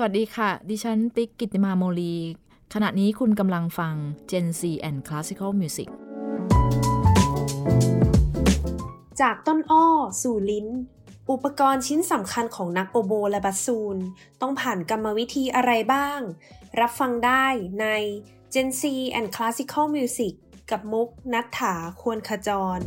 สวัสดีค่ะ ดิฉันติ๊กกิติมาโมลี ขณะนี้คุณกำลังฟัง Gen C and Classical Music จากต้นอ้อสู่ลิ้น อุปกรณ์ชิ้นสำคัญของนักโอโบและบัสซูน ต้องผ่านกรรมวิธีอะไรบ้าง รับฟังได้ใน Gen C and Classical Music กับมุกนัฐถาควรขจร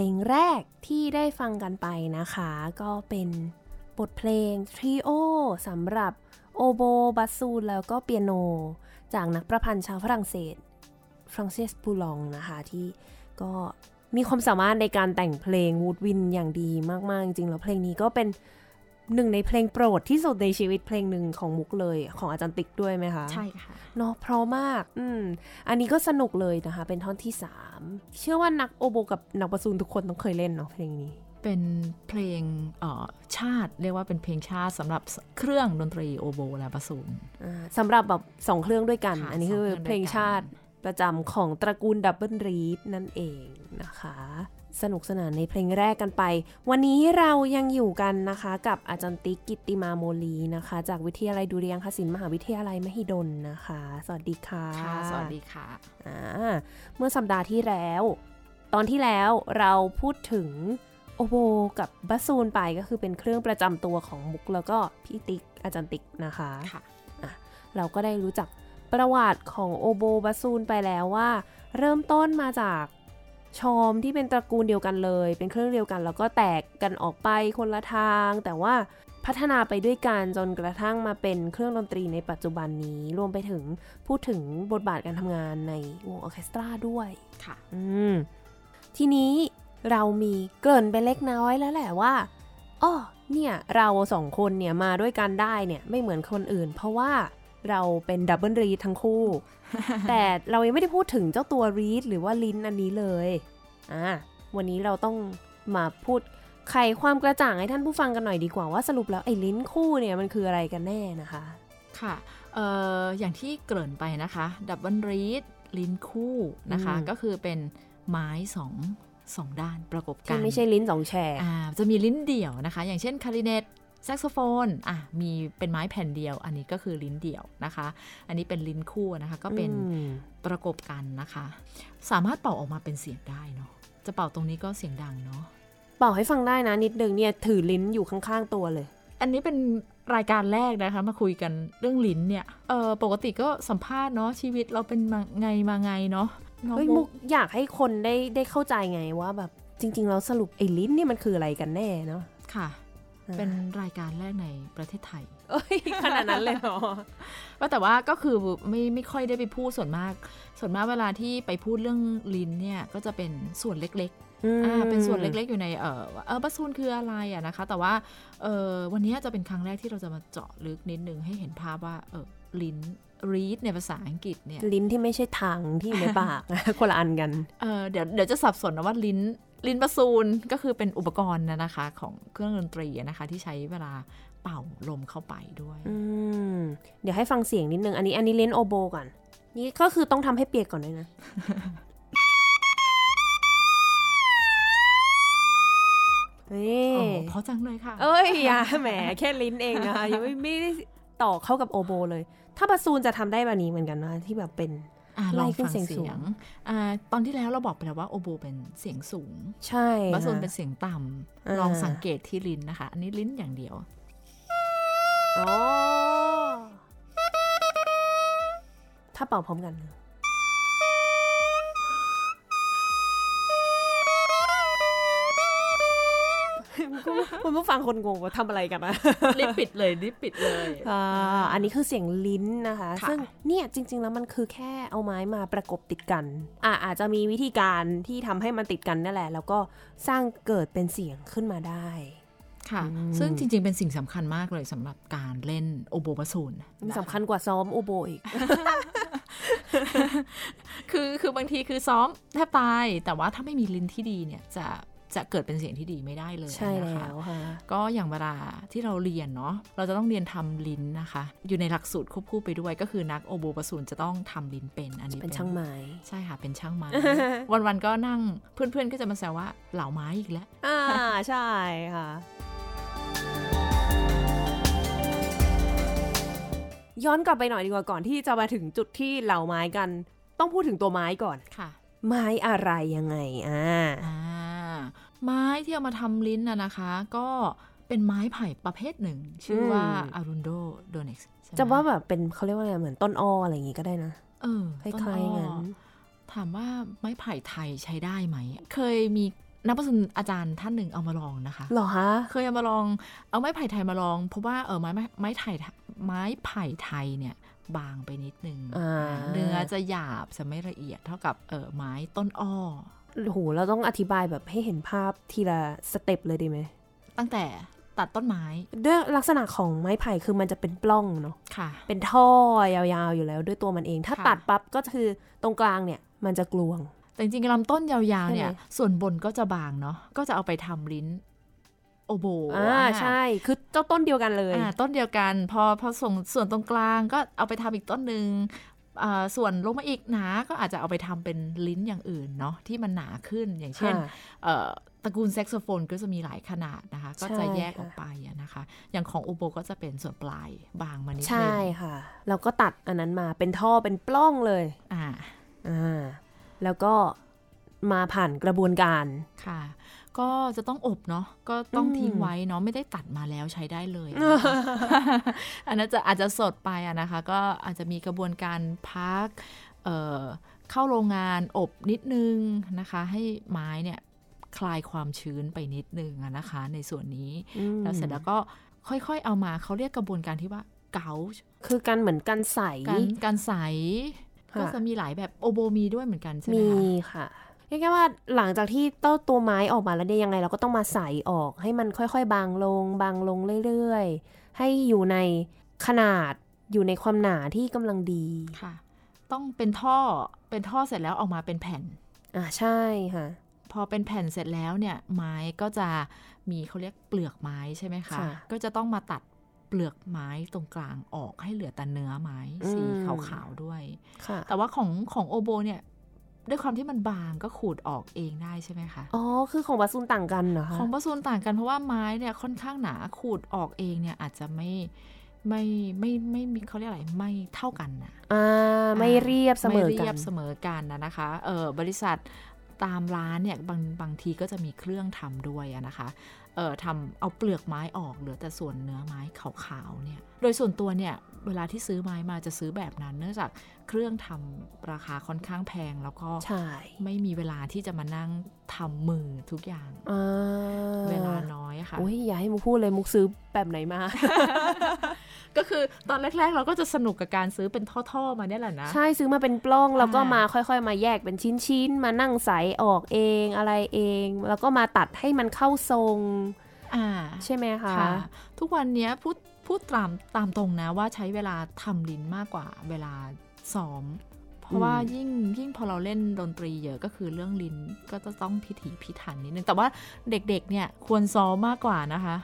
ลงแรกที่ได้ฟังกันไปนะคะ ก็เป็นบทเพลง trio สำหรับโอโบ บาสซูนแล้วก็เปียโน จากนักประพันธ์ชาวฝรั่งเศสฟรังซิสปูลองก์นะคะ ที่ก็มีความสามารถในการแต่งเพลง woodwind อย่างดีมาก ๆ จริงๆแล้วเพลงนี้ก็เป็น หนึ่งในเพลงโปรดที่สุดในชีวิตเพลงหนึ่งของมุกเลยของอาจารย์ติ๊กด้วยไหมคะ ใช่ค่ะเนาะเพราะมาก อืม อันนี้ก็สนุกเลยนะคะ เป็นท่อนที่ 3 เชื่อว่านักโอโบกับนักบาสซูนทุกคนต้องเคยเล่นเนาะเพลงนี้ เป็นเพลงชาติเรียกว่าเป็นเพลงชาติสำหรับเครื่องดนตรีโอโบและบาสซูนสำหรับแบบสองเครื่องด้วยกัน อันนี้คือเพลงชาติประจำของตระกูล double reed นั่นเองนะคะ สนุกสนานในเพลงแรกกันไป วันนี้เรายังอยู่กันนะคะกับอาจารย์ติ๊กกิติมาโมลีนะคะ จากวิทยาลัยดุริยางคศิลป์มหาวิทยาลัยมหิดลนะคะ สวัสดีค่ะค่ะ สวัสดีค่ะอ่าเมื่อสัปดาห์ที่แล้ว ตอนที่แล้วเราพูดถึงโอโบกับบัสซูนไปก็คือเป็นเครื่องประจำตัวของมุกแล้วก็พี่ติ๊กอาจารย์ติ๊กนะคะค่ะอะเราก็ได้รู้จักประวัติของโอโบบัสซูนไปแล้วว่า เริ่มต้นมาจาก ชอมที่เป็นตระกูลเดียวกันเลย เป็นเครื่องเดียวกัน แล้วก็แตกกันออกไปคนละทาง แต่ว่าพัฒนาไปด้วยกันจนกระทั่งมาเป็นเครื่องดนตรีในปัจจุบันนี้ รวมไปถึงพูดถึงบทบาทการทำงานในวงออร์เคสตราด้วยค่ะ อืม ทีนี้เรามีเกริ่นไปเล็กน้อยแล้วแหละว่าอ้อเนี่ย เราสองคนเนี่ยมาด้วยกันได้เนี่ยไม่เหมือนคนอื่น เพราะว่า เราเป็น double reed ทั้งคู่ แต่เรายังไม่ได้พูดถึงเจ้าตัว reed หรือว่าลิ้นอันนี้เลยอ่าวันนี้เราต้องมาพูดไขความกระจ่างให้ท่านผู้ฟังกันหน่อยดีกว่าว่าสรุปแล้วไอ้ลิ้นคู่เนี่ยมันคืออะไรกันแน่นะคะ ค่ะเอ่ออย่างที่เกริ่นไปนะคะ double reed ลิ้นคู่นะคะอืมก็คือเป็นไม้สองสองด้านประกบกัที่ไม่ใช่ลิ้นสองแฉกอ่าจะมีลิ้นเดี่ยวนะคะ อย่างเช่นคลาริเนต แซกโซโฟนอะมีเป็นไม้แผ่นเดียว อันนี้ก็คือลิ้นเดี่ยวนะคะ อันนี้เป็นลิ้นคู่นะคะก็เป็นอืมประกบกันนะคะ สามารถเป่าออกมาเป็นเสียงได้เนาะจะเป่าตรงนี้ก็เสียงดังเนาะเป่าให้ฟังได้นะนิดนึงเนี่ยถือลิ้นอยู่ข้างๆตัวเลย อันนี้เป็นรายการแรกนะคะมาคุยกันเรื่องลิ้นเนี่ยเออปกติก็สัมภาษณ์เนาะชีวิตเราเป็นมาไงมาไงเนาะน้องเฮ้ยมุมุกกอยากให้คนได้ได้เข้าใจไงว่าแบบจริง ๆ แล้วสรุปไอ้ลิ้นนี่มันคืออะไรกันแน่เนาะค่ะ เป็นรายการแรกในประเทศไทยเอ้ยขนาดนั้นเลยเหรอว่าแต่ว่าก็คือไม่ไม่ค่อยได้ไปพูดส่วนมาก ส่วนมากเวลาที่ไปพูดเรื่องลิ้นเนี่ยก็จะเป็นส่วนเล็กๆอ่าเป็นส่วนเล็กๆอยู่ในเออเออบัสซูนคืออะไรอะนะคะ แต่ว่าเออวันนี้จะเป็นครั้งแรกที่เราจะมาเจาะลึกนิดนึงให้เห็นภาพว่าเออลิ้น read ในภาษาอังกฤษเนี่ยลิ้นที่ไม่ใช่ทางที่อยู่ในปากคนละอันกันเออเดี๋ยวเดี๋ยวจะสับสนนะว่าลิ้น ลิ้นบัสซูนก็คือเป็นอุปกรณ์นะนะคะของเครื่องดนตรีนะคะที่ใช้เวลาเป่าลมเข้าไปด้วยอืมเดี๋ยวให้ฟังเสียงนิดนึง อันนี้อันนี้เล่นโอโบก่อน นี่ก็คือต้องทำให้เปียกก่อนด้วยนะนี่โอ้เพราะจังเลยค่ะ เอ้ยอย่าแหมแค่ลิ้นเองนะคะยังไม่ไม่ได้ต่อเข้ากับโอโบเลย ถ้าบาซูนจะทำได้แบบนี้เหมือนกันนะที่แบบเป็นอะไล่ลองขึ้นฟังเสียงสูเสีงยงอ่าตอนที่แล้วเราบอกไปแล้วว่าโอโบเป็นเสียงสูง ใช่บาสซูนค่ะเป็นเสียงต่อ่าำลองสังเกตที่ลิ้นนะคะ อันนี้ลิ้นอย่างเดียวอ๋อถ้าเป่าพร้อมกัน คุณผู้ฟังคนงงว่าทำอะไรกันนะรีบปิดเลยรีบปิดเลยอ่าอันนี้คือเสียงลิ้นนะคะค่ะซึ่งเนี่ยจริง ๆ แล้วมันคือแค่เอาไม้มาประกบติดกันอ่าอาจจะมีวิธีการที่ทำให้มันติดกันนั่นแหละ แล้วก็สร้างเกิดเป็นเสียงขึ้นมาได้ค่ะอืมซึ่งจริง ๆ เป็นสิ่งสำคัญมากเลยสำหรับการเล่นโอโบบาสซูนมันสำคัญกว่าซ้อมโอโบอีก คือคือบางทีคือซ้อมแทบตาย แต่ว่าถ้าไม่มีลิ้นที่ดีเนี่ยจะ จะเกิดเป็นเสียงที่ดีไม่ได้เลยใช่นะคะแล้วค่ะก็อย่างเวลาที่เราเรียนเนาะเราจะต้องเรียนทำลิ้นนะคะ อยู่ในหลักสูตรควบคู่ไปด้วยก็คือนักโอโบบาซูนจะต้องทำลิ้นเป็นอันนี้เป็นช่างไม้ใช่ค่ะเป็นช่างไม้วันๆก็นั่งเพื่อนๆก็จะมาแซวว่าเหล่าไม้อีกแล้วอ่าใช่ค่ะย้อนกลับไปหน่อยดีกว่าก่อนที่จะมาถึงจุดที่เหล่าไม้กัน ต้องพูดถึงตัวไม้ก่อนค่ะ ไม้อะไรยังไงอ่าอ่าไม้ที่เอามาทำลิ้นนะนะคะ ก็เป็นไม้ไผ่ประเภทหนึ่ง ชื่อว่าอืมอารุนโดโดเน็กซ์จะว่าแบบเป็นเขาเรียกว่าอะไรเหมือนต้นอ้ออะไรอย่างงี้ก็ได้นะเออคล้ายๆต้นอ้องั้นถามว่าไม้ไผ่ไทยใช้ได้ไหม เคยมีนักประสนอาจารย์ท่านหนึ่งเอามาลองนะคะเหรอคะ เคยเอามาลองเอาไม้ไผ่ไทยมาลองเพราะว่าเออไม้ไม้ไม้ไผ่ ไม้ไผ่ไทยเนี่ยบางไปนิดนึงอ่าเนื้อจะหยาบจะไม่ละเอียดเท่ากับเออไม้ต้นอ้อโอ้โหเราต้องอธิบายแบบให้เห็นภาพทีละสเต็ปเลยดีไหม ตั้งแต่ตัดต้นไม้ ด้วยลักษณะของไม้ไผ่คือมันจะเป็นปล้องเนาะค่ะเป็นท่อยาวๆอยู่แล้วด้วยตัวมันเอง ถ้าค่ะตัดปั๊บก็คือตรงกลางเนี่ยมันจะกลวง แต่จริงๆลำต้นยาวๆเนี่ยใช่ไหมส่วนบนก็จะบางเนาะก็จะเอาไปทำลิ้น โอโบอ่าใช่ คือเจ้าต้นเดียวกันเลยอ่าต้นเดียวกัน พอพอส่งส่วนตรงกลางก็เอาไปทำอีกต้นหนึ่งอ่าส่วนลงมาอีกหนาก็อาจจะเอาไปทำเป็นลิ้นอย่างอื่นเนาะที่มันหนาขึ้นอย่างเช่นค่ะเอ่อตระกูลแซกโซโฟนก็จะมีหลายขนาดนะคะ ก็จะใช่แยกค่ะออกไปอะนะคะ อย่างของโอโบก็จะเป็นส่วนปลายบางมานิดนึใช่งค่ะ เราก็ตัดอันนั้นมาเป็นท่อเป็นปล้องเลยอ่าอ่าแล้วก็มาผ่านกระบวนการค่ะ ก็จะต้องอบเนาะก็ต้องอืมทิ้งไว้เนาะไม่ได้ตัดมาแล้วใช้ได้เลยนะคะอันนั้นจะอาจจะสดไปอะนะคะ ก็อาจจะมีกระบวนการพักเอ่อเข้าโรงงานอบนิดนึงนะคะ ให้ไม้เนี่ยคลายความชื้นไปนิดนึงอะนะคะ ในส่วนนี้อืมแล้วเสร็จแล้วก็ค่อยๆเอามาเขาเรียกกระบวนการที่ว่าเกาคือการเหมือนการใสการการใสค่ะก็จะมีหลายแบบโอโบมีด้วยเหมือนกันใช่ไหมมีคะค่ะ เรียกได้ว่าหลังจากที่เต้าตัวไม้ออกมาแล้วเนี่ยยังไง เราก็ต้องมาใส่ออกให้มันค่อยๆ บางลง บางลงเรื่อยๆ ให้อยู่ในขนาดอยู่ในความหนาที่กำลังดีค่ะ ต้องเป็นท่อเป็นท่อเสร็จแล้วออกมาเป็นแผ่น อ่าใช่ค่ะ พอเป็นแผ่นเสร็จแล้วเนี่ย ไม้ก็จะมีเขาเรียกเปลือกไม้ใช่ไหมคะค่ะก็จะต้องมาตัดเปลือกไม้ตรงกลางออกให้เหลือแต่เนื้อไม้สีอืมขาวๆด้วยค่ะแต่ว่าของของโอโบเนี่ย ด้วยความที่มันบางก็ขูดออกเองได้ใช่ไหมคะ อ๋อ คือของบาซูนต่างกันเหรอคะ ของประซูนต่างกันเพราะว่าไม้เนี่ยค่อนข้างหนาขูดออกเองเนี่ยอาจจะไม่ไม่ไม่ไม่มีเขาเรียกอะไรไม่เท่ากันนะอ่าไม่เรียบเสมอไม่กัเรียนบเสมอกันนะนะคะเออบริษัทตามร้านเนี่ยบางบางทีก็จะมีเครื่องทำด้วยอะนะคะเออทำเอาเปลือกไม้ออกเหลือแต่ส่วนเนื้อไม้ขาวๆเนี่ย โดยส่วนตัวเนี่ยเวลาที่ซื้อไม้มาจะซื้อแบบนั้น เนื่องจาก เครื่องทำราคาค่อนข้างแพงแล้วก็ใช่ไม่มีเวลาที่จะมานั่งทำมือทุกอย่างอ่าเวลาน้อยอะค่ะอุ้ยอย่าให้มุกพูดเลยมุกซื้อแบบไหนมา ก็คือตอนแรก ๆ เราก็จะสนุกกับการซื้อเป็นท่อๆมาเนี่ยแหละนะ ใช่ซื้อมาเป็นปล้องแล้วก็อ่ามมาค่อย ๆ มาแยกเป็นชิ้นๆ มานั่งใสออกเองอะไรเอง แล้วก็มาตัดให้มันเข้าทรงอ่าใช่ไหมคะค่ะทุกวันเนี้ยพูดพูดตามตามตรงนะว่าใช้เวลาทำลิ้นมากกว่าเวลา ซ้อม เพราะว่ายิ่งยิ่งพอเราเล่นดนตรีเยอะก็คือเรื่องลิ้นก็จะต้องพิถีพิถันนิดนึง แต่ว่าเด็กๆเนี่ยควรซ้อมมากกว่านะคะ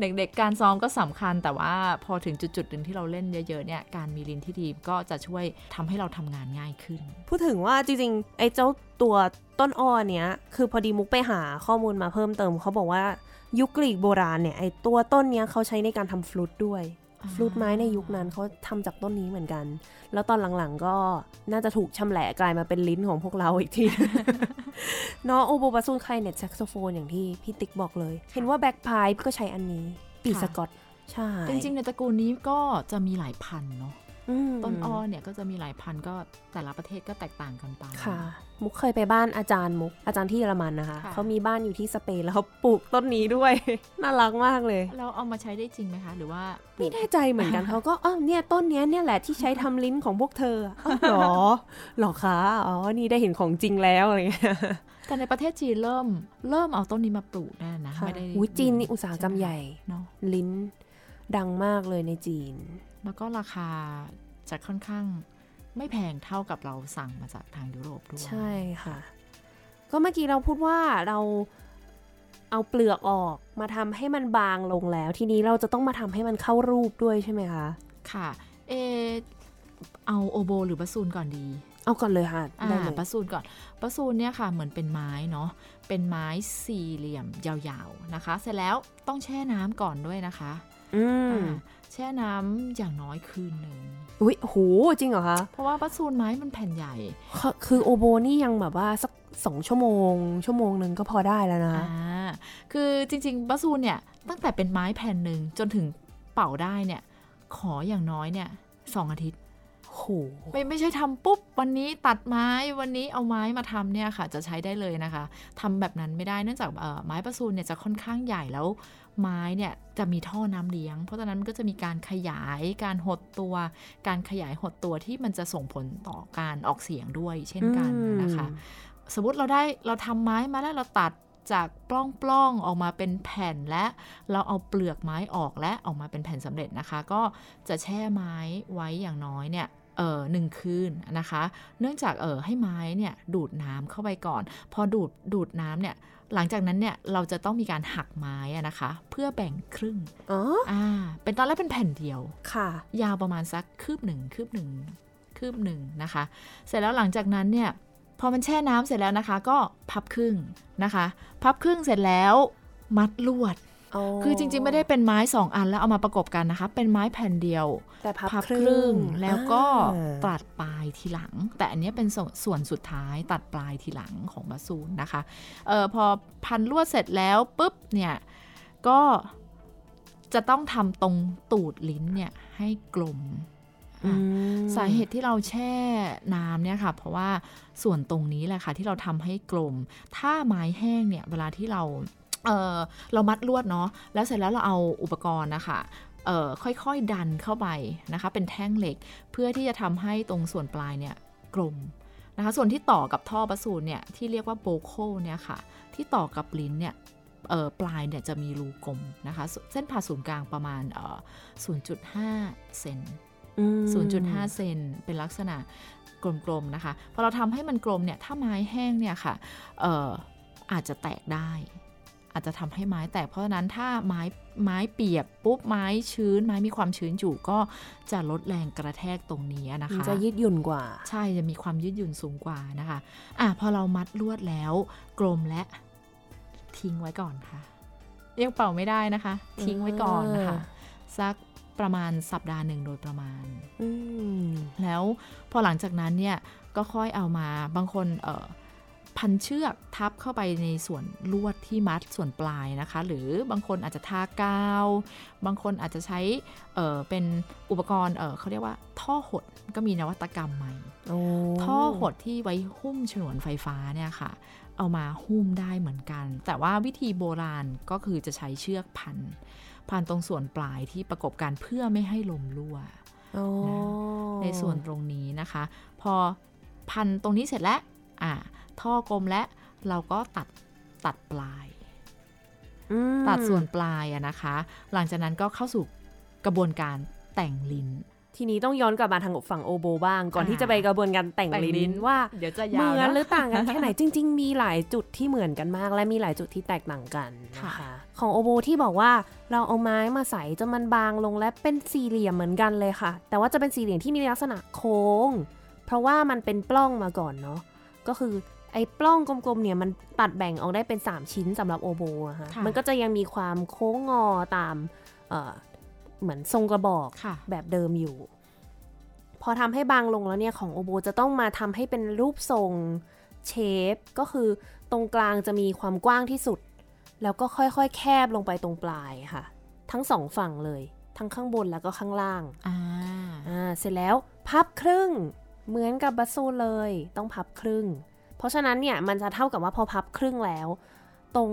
เด็กๆการซ้อมก็สำคัญแต่ว่าพอถึงจุดๆหนึ่งที่เราเล่นเยอะๆเนี่ยการมีลิ้นที่ดีก็จะช่วยทำให้เราทำงานง่ายขึ้น พูดถึงว่าจริงๆไอ้เจ้าตัวต้นอ้อเนี้ยคือพอดีมุกไปหาข้อมูลมาเพิ่มเติมเขาบอกว่ายุคกรีกโบราณเนี่ยไอ้ตัวต้นเนี้ยเขาใช้ในการทำฟลุตด้วยอ่า ฟลุตไม้ในยุคนั้นเขาทำจากต้นนี้เหมือนกัน แล้วตอนหลังๆก็น่าจะถูกชำแหละกลายมาเป็นลิ้นของพวกเราอีกทีเนาะโอโบบาสซูนคลาริเน็ตแซกโซโฟนอย่างที่พี่ติ๊กบอกเลย เห็นว่า bagpipe ก็ใช้อันนี้ ปี่สกอตใช่ จริงๆในตระกูลนี้ก็จะมีหลายพันธุ์เนาะอืม ต้นอ้อเนี่ยก็จะมีหลายพันธุ์ก็แต่ละประเทศก็แตกต่างกันไปค่ะ มุกเคยไปบ้านอาจารย์มุก อาจารย์ที่เยอรมันนะคะค่ะเขามีบ้านอยู่ที่สเปนแล้วเขาปลูกต้นนี้ด้วย น่ารักมากเลยแล้วเอามาใช้ได้จริงไหมคะ หรือว่าปลูไม่กแน่ใจเหมือนกันเขาก็อ้าวเนี่ยต้นเนี้ยเนี่ยแหละที่ใช้ทำลิ้นของพวกเธออ้าวเหรอเหรอคะอ๋อนี่ได้เห็นของจริงแล้วอะไรเงี้ยแต่ในประเทศจีนเริ่มเริ่มเอาต้นนี้มาปลูกได้นะค่ะไม่ได้อุ๊ยจีนนี่อุตสาหกรรมใหญ่เนาะลิ้นดังมากเลยในจีน แล้วก็ราคาจะค่อนข้างไม่แพงเท่ากับเราสั่งมาจากทางยุโรปด้วย ใช่ค่ะ ก็เมื่อกี้เราพูดว่าเราเอาเปลือกออกมาทำให้มันบางลงแล้ว ทีนี้เราจะต้องมาทำให้มันเข้ารูปด้วยใช่ไหมคะ ค่ะ เออเอาโอโบหรือบาซูนก่อนดี เอาก่อนเลยค่ะอ่าได้เลยบาซูนก่อนบาซูนเนี่ยค่ะเหมือนเป็นไม้เนาะ เป็นไม้สี่เหลี่ยมยาวๆนะคะ เสร็จแล้วต้องแช่น้ำก่อนด้วยนะคะ อืมอ่า แช่น้ำอย่างน้อยคืนหนึ่งอุ้ยโหจริงเหรอคะ เพราะว่าบาซูนไม้มันแผ่นใหญ่คือคือโอโบนี่ยังแบบว่าสักสองชั่วโมง ชั่วโมงหนึ่งก็พอได้แล้วนะอ่าคือจริงๆบาซูนเนี่ยตั้งแต่เป็นไม้แผ่นหนึ่งจนถึงเป่าได้เนี่ย ขออย่างน้อยเนี่ยสองอาทิตย์โหไม่ไม่ใช่ทำปุ๊บ วันนี้ตัดไม้วันนี้เอาไม้มาทำเนี่ยค่ะ จะใช้ได้เลยนะคะทำแบบนั้นไม่ได้เนื่องจากเอ่อไม้ประซูนเนี่ยจะค่อนข้างใหญ่แล้ว ไม้เนี่ยจะมีท่อน้ำเลี้ยง เพราะฉะนั้นมันก็จะมีการขยายการหดตัว การขยายหดตัวที่มันจะส่งผลต่อการออกเสียงด้วย เช่นกันนะคะ สมมติเราได้เราทำไม้มาแล้วเราตัดจากปล้องปล้องๆออกมาเป็นแผ่นและเราเอาเปลือกไม้ออกและออกมาเป็นแผ่นสำเร็จนะคะ ก็จะแช่ไม้ไว้อย่างน้อยเนี่ย เออหนึ่งคืนนะคะ เนื่องจากเออให้ไม้เนี่ยดูดน้ำเข้าไปก่อน พอดูดดูดน้ำเนี่ยหลังจากนั้นเนี่ยเราจะต้องมีการหักไม้อะนะคะ เพื่อแบ่งครึ่งอ๋ออ่าเป็นตอนแรกเป็นแผ่นเดียวค่ะ ยาวประมาณสักคืบหนึ่งคืบหนึ่งคืบหนึ่งนะคะ เสร็จแล้วหลังจากนั้นเนี่ยพอมันแช่น้ำเสร็จแล้วนะคะ ก็พับครึ่งนะคะ พับครึ่งเสร็จแล้วมัดลวด คือจริง ๆ ไม่ได้เป็นไม้สองอันแล้วเอามาประกบกันนะคะ เป็นไม้แผ่นเดียว แต่พับพับคครึ่รึ่งงแล้วก็อ่าตัดปลายทีหลัง แต่อันเนี้ยเป็นส่วนส่วนสุดท้ายตัดปลายทีหลังของบาซูนนะคะเออพอพันลวดเสร็จแล้วปุ๊บเนี่ยก็จะต้องทำตรงตูดลิ้นเนี่ยให้กลมอือะมสาเหตุที่เราแช่น้ำเนี่ยค่ะ เพราะว่าส่วนตรงนี้แหละค่ะที่เราทำให้กลม ถ้าไม้แห้งเนี่ยเวลาที่เรา เออเรามัดลวดเนาะแล้วเสร็จแล้วเราเอาอุปกรณ์นะคะเอ่อค่อยๆดันเข้าไปนะคะ เป็นแท่งเหล็กเพื่อที่จะทำให้ตรงส่วนปลายเนี่ยกลมนะคะ ส่วนที่ต่อกับท่อบาสูนเนี่ยที่เรียกว่าโบโคเนี่ยค่ะ ที่ต่อกับลิ้นเนี่ยเอ่อปลายเนี่ยจะมีรูกลมนะคะ เส้นผ่าศูนย์กลางประมาณเอ่อ0.5 เซนอืม0.5 เซนเป็นลักษณะกลมๆนะคะ พอเราทำให้มันกลมเนี่ย ถ้าไม้แห้งเนี่ยค่ะเอ่ออาจจะแตกได้ อาจจะทำให้ไม้แตกเพราะฉะนั้นถ้าไม้ไม้เปียกปุ๊บไม้ชื้น ไม้มีความชื้นอยู่ก็จะลดแรงกระแทกตรงนี้นะคะ จะยืดหยุ่นกว่า ใช่จะมีความยืดหยุ่นสูงกว่านะคะอะพอเรามัดลวดแล้วกลมและทิ้งไว้ก่อนค่ะยังเป่าไม่ได้นะคะ ทิ้งไว้ก่อนนะคะสักประมาณสัปดาห์หนึ่งโดยประมาณอืมแล้วพอหลังจากนั้นเนี่ยก็ค่อยเอามาบางคนเอ่อ พันเชือกทับเข้าไปในส่วนลวดที่มัดส่วนปลายนะคะ หรือบางคนอาจจะทากาว บางคนอาจจะใช้เอ่อเป็นอุปกรณ์เอ่อเขาเรียกว่าท่อหดก็มีนวัตกรรมใหม่โอ้ท่อหดที่ไว้หุ้มฉนวนไฟฟ้าเนี่ยค่ะ เอามาหุ้มได้เหมือนกัน แต่ว่าวิธีโบราณก็คือจะใช้เชือกพัน พันตรงส่วนปลายที่ประกบกันเพื่อไม่ให้ลมรั่วโอ้ในส่วนตรงนี้นะคะ พอพันตรงนี้เสร็จแล้วอ่า ท่อกลมและเราก็ตัดตัดปลายอืมตัดส่วนปลายอะนะคะ หลังจากนั้นก็เข้าสู่กระบวนการแต่งลิ้น ทีนี้ต้องย้อนกลับมาทางฝั่งโอโบบ้าง ก่อนอ่าที่จะไปกระบวนการแต่งแต่งลิ้ลิ้นนว่าเดี๋ยวจะเหยาวมือนนะหรือต่างกันแค่ไหนจริง ๆ มีหลายจุดที่เหมือนกันมาก และมีหลายจุดที่แตกต่างกันนะค่ะคะของโอโบที่บอกว่าเราเอาไม้มาใส่จนมันบางลงและเป็นสี่เหลี่ยมเหมือนกันเลยค่ะ แต่ว่าจะเป็นสี่เหลี่ยมที่มีลักษณะโค้ง เพราะว่ามันเป็นปล้องมาก่อนเนาะก็คือ ไอ้ปล้องกลมๆเนี่ยมันตัดแบ่งออกได้เป็น 3 ชิ้นสำหรับโอโบอะค่ะค่ะมันก็จะยังมีความโค้งงอตามเอ่อเหมือนทรงกระบอกค่ะแบบเดิมอยู่ พอทำให้บางลงแล้วเนี่ยของโอโบจะต้องมาทำให้เป็นรูปทรงเชฟก็คือตรงกลางจะมีความกว้างที่สุด แล้วก็ค่อยๆ แคบลงไปตรงปลายค่ะ ทั้งสองฝั่งเลย ทั้งข้างบนแล้วก็ข้างล่างอ่าอ่าเสร็จแล้วพับครึ่งเหมือนกับบัสซูนเลยต้องพับครึ่งเพ ราะฉะนั้นเนี่ยมันจะเท่ากับว่าพอพับครึ่งแล้ว ตรง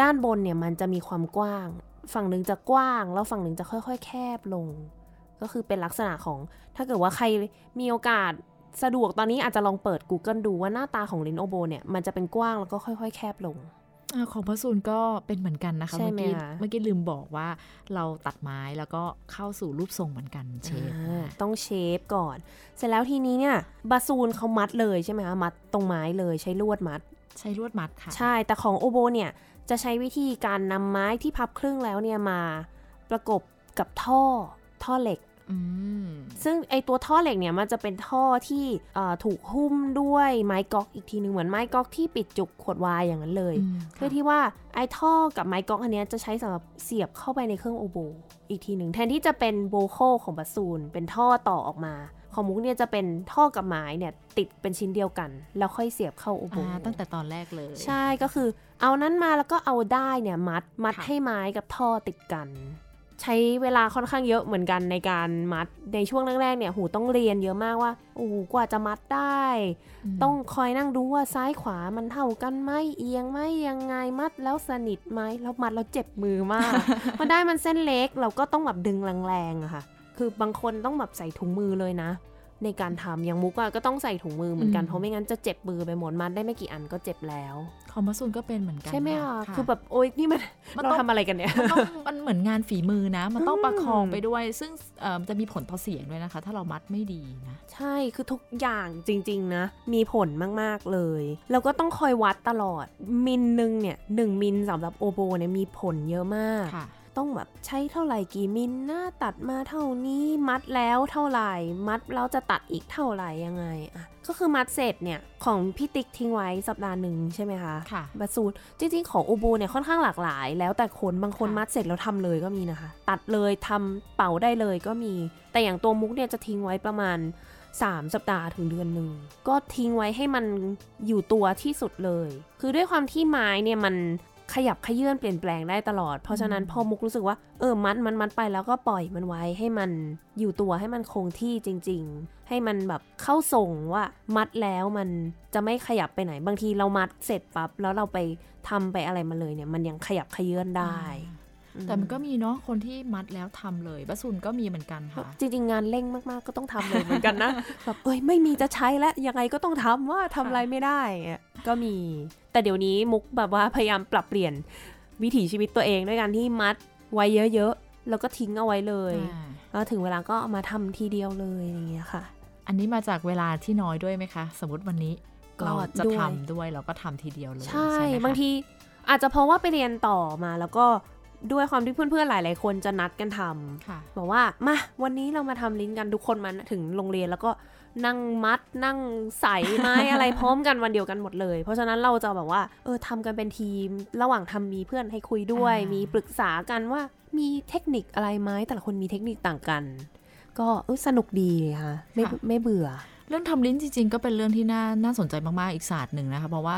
ด้านบนเนี่ยมันจะมีความกว้าง ฝั่งหนึ่งจะกว้าง แล้วฝั่งหนึ่งจะค่อย ๆ แคบลง ก็คือเป็นลักษณะของถ้าเกิดว่าใครมีโอกาสสะดวกตอนนี้อาจจะลองเปิด Google ดูว่าหน้าตาของลิ้นโอโบเนี่ยมันจะเป็นกว้างแล้วก็ค่อย ๆ แคบลง ของพระซูนก็เป็นเหมือนกันนะคะใช่เมื่อกี้ไหมคะเมื่อกี้ลืมบอกว่าเราตัดไม้แล้วก็เข้าสู่รูปทรงเหมือนกันเชฟอ่าต้องเชฟก่อน เสร็จแล้วทีนี้เนี่ยบาซูนเขามัดเลยใช่ไหมคะมัดตรงไม้เลยใช้ลวดมัด ใช้ลวดมัดค่ะ ใช่แต่ของโอโบเนี่ยจะใช้วิธีการนำไม้ที่พับครึ่งแล้วเนี่ยมาประกบกับท่อท่อเหล็กอืม ซึ่งไอตัวท่อเหล็กเนี่ยมันจะเป็นท่อที่เอ่อถูกหุ้มด้วยไม้ก๊อกอีกทีหนึ่งเหมือนไม้ก๊อกที่ปิดจุกขวดไวายอย่างนั้นเลยอืมเพื่อที่ว่าไอท่อกับไม้ก๊อกอันเนี้ยจะใช้สำหรับเสียบเข้าไปในเครื่องโอโบ อีกทีหนึ่งแทนที่จะเป็นโบโคของบัสซูนเป็นท่อต่อออกมาของมุกเนี่ยจะเป็นท่อกับไม้เนี่ยติดเป็นชิ้นเดียวกัน แล้วค่อยเสียบเข้าโอโบอ่าตั้งแต่ตอนแรกเลย ใช่ก็คือ เอานั้นมาแล้วก็เอาได้ายเนี่ยมัดมัดค่ะให้ไม้กับท่อติดกัน ใช้เวลาค่อนข้างเยอะเหมือนกันในการมัดในช่วงแรกๆเนี่ยหูต้องเรียนเยอะมากว่าโอ้โหกว่าจะมัดได้มต้องคอยนั่งดูว่าซ้ายขวามันเท่ากันไหมเอียงไหมยังไงมัดแล้วสนิทไหมแล้วมัดแล้วเจ็บมือมากเพราะได้มันเส้นเล็กเราก็ต้องแบบดึงแรงๆอะค่ะ คือบางคนต้องแบบใส่ถุงมือเลยนะ ในการทำอย่างมุกอะก็ต้องใส่ถุงมือเหมือนกันอืมเพราะไม่งั้นจะเจ็บมือไปหมดมัดได้ไม่กี่อันก็เจ็บแล้วของพระซูนก็เป็นเหมือนกันใช่ไหมคะะคือแบบโอ๊ยนี่มันมันเราต้องทำอะไรกันเนี่ยมันต้องมันเหมือนงานฝีมือนะ มันต้องอืมประคองไปด้วย ซึ่งเอ่อจะมีผลต่อเสียงด้วยนะคะ ถ้าเรามัดไม่ดีนะ ใช่คือทุกอย่างจริง ๆ นะ มีผลมากๆเลย แล้วก็ต้องคอยวัดตลอดมิลหนึ่งเนี่ยหนึ่งมิลสำหรับโอโบเนี่ยมีผลเยอะมากค่ะ ต้องแบบใช้เท่าไหร่กี่มิลนะตัดมาเท่านี้มัดแล้วเท่าไหร่มัดแล้วจะตัดอีกเท่าไหร่ยังไงอะก็คือมัดเสร็จเนี่ยของพี่ติ๊กทิ้งไว้สัปดาห์หนึ่งใช่ไหมคะค่ะบัตรสูตรจริง ๆ ของอูบูเนี่ยค่อนข้างหลากหลาย แล้วแต่คนบางคนค่ะมัดเสร็จแล้วทำเลยก็มีนะคะ ตัดเลยทำเป่าได้เลยก็มี แต่อย่างตัวมุกเนี่ยจะทิ้งไว้ประมาณ3 สัปดาห์ถึงเดือนหนึ่ง ก็ทิ้งไว้ให้มันอยู่ตัวที่สุดเลย คือด้วยความที่ไม้เนี่ยมัน ขยับขยื่นเปลี่ยนแปลงได้ตลอด เพราะฉะนั้นพอมุกรู้สึกว่าเออมัดมันมัดไปแล้วก็ปล่อยมันไว้ให้มันอยู่ตัวให้มันคงที่จริง ๆ ให้มันแบบเข้าส่งว่ามัดแล้วมันจะไม่ขยับไปไหน บางทีเรามัดเสร็จปั๊บแล้วเราไปทำไปอะไรมาเลยเนี่ยมันยังขยับขยื่นได้ แต่มันก็มีเนาะคนที่มัดแล้วทำเลยบัสซุนก็มีเหมือนกันค่ะ จริง ๆ งานเร่งมากๆก็ต้องทำเลยเหมือนกันนะแบบเอ้ยไม่มีจะใช้แล้วยังไงก็ต้องทำว่าทำอะไรไม่ได้อะก็มี แต่เดี๋ยวนี้มุกแบบว่าพยายามปรับเปลี่ยนวิถีชีวิตตัวเองด้วยการที่มัดไว้เยอะๆแล้วก็ทิ้งเอาไว้เลยอ่าแล้วถึงเวลาก็เอามาทำทีเดียวเลยอย่างเงี้ยค่ะ อันนี้มาจากเวลาที่น้อยด้วยไหมคะ สมมติวันนี้ก็เราจะด้วยทำด้วยเราก็ทำทีเดียวเลยใช่ไหมคะบางทีอาจจะเพราะว่าไปเรียนต่อมาแล้วก็ ด้วยความที่เพื่อนๆหลาย ๆ คนจะนัดกันทำค่ะบอกว่ามาวันนี้เรามาทำลิ้นกันทุกคนมาถึงโรงเรียนแล้วก็นั่งมัดนั่งใส่ไม้อะไรพร้อมกันวันเดียวกันหมดเลย เพราะฉะนั้นเราจะแบบว่าเออทำกันเป็นทีม ระหว่างทำมีเพื่อนให้คุยด้วยอ่ามีมีปรึกษากันว่ามีเทคนิคอะไรไหมแต่ละคนมีเทคนิคต่างกัน ก็เออสนุกดีค่ะไม่ไม่เบื่อ เรื่องทำลิ้นจริง ๆ ก็เป็นเรื่องที่น่าน่าสนใจมากๆอีกศาสตร์หนึ่งนะคะเพราะว่า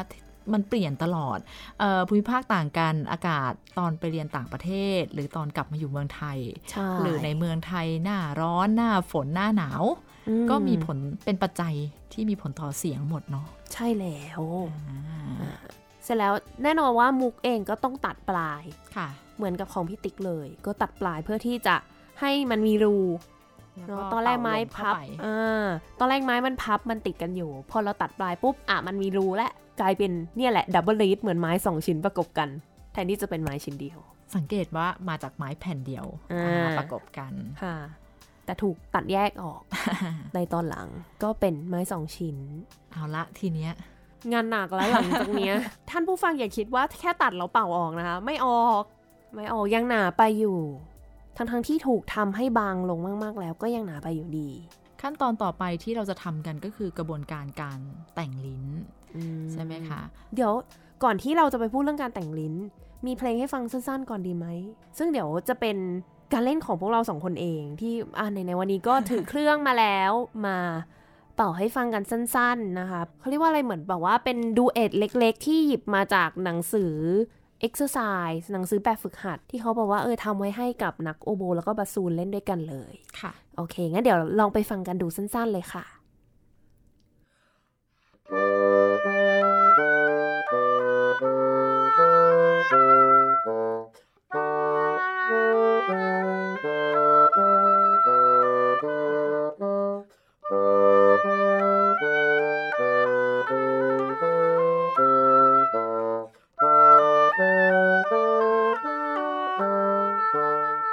มันเปลี่ยนตลอดเออภูมิภาคต่างกันอากาศตอนไปเรียนต่างประเทศ หรือตอนกลับมาอยู่เมืองไทยใช่หรือในเมืองไทยหน้าร้อนหน้าฝนหน้าหนาวอืก็มีผลเป็นปัจจัยที่มีผลต่อเสียงหมดเนาะใช่แล้วอ่าเสร็จแล้วแน่นอนว่ามุกเองก็ต้องตัดปลายค่ะ เหมือนกับของพี่ติ๊กเลย ก็ตัดปลายเพื่อที่จะให้มันมีรูเนาะ ตอนแรกไม้พับเป่าลมเข้าไปอ่าตอนแรกไม้มันพับมันติดกันอยู่ พอเราตัดปลายปุ๊บอะมันมีรูและกลายเป็นเนี่ยแหละดับเบิลลีดเหมือนไม้สองชิ้นประกบกัน แทนที่จะเป็นไม้ชิ้นเดียว สังเกตว่ามาจากไม้แผ่นเดียวอ่าอ่าประกบกันค่ะแต่ถูกตัดแยกออก ในตอนหลังก็เป็นไม้สองชิ้น เอาละทีเนี้ยงานหนักแล้วหลังจากเนี้ย ท่านผู้ฟังอย่าคิดว่าแค่ตัดแล้วเป่าออกนะคะ ไม่ออก ไม่ออกยังหนาไปอยู่ ทั้งทั้งๆที่ถูกทำให้บางลงมากๆ แล้วก็ยังหนาไปอยู่ดี ขั้นตอนต่อไปที่เราจะทำกันก็คือกระบวนการการแต่งลิ้นอืใช่ไหมคะ เดี๋ยวก่อนที่เราจะไปพูดเรื่องการแต่งลิ้น มีเพลงให้ฟังสั้นๆ ก่อนดีไหม ซึ่งเดี๋ยวจะเป็นการเล่นของพวกเราสองคนเองที่อ่าในในวันนี้ก็ถือเครื่องมาแล้วมาเป่าให้ฟังกันสั้น ๆนะคะเขาเรียกว่าอะไรเหมือนแบบว่าเป็นดูเอทเล็ก ๆ ที่หยิบมาจากหนังสือ exercise หนังสือแบบฝึกหัด ที่เขาบอกว่าเออทำไว้ให้กับนักโอโบ แล้วก็บาซูนเล่นด้วยกันเลย ค่ะ โอเค งั้นเดี๋ยวลองไปฟังกันดูสั้น ๆ เลยค่ะ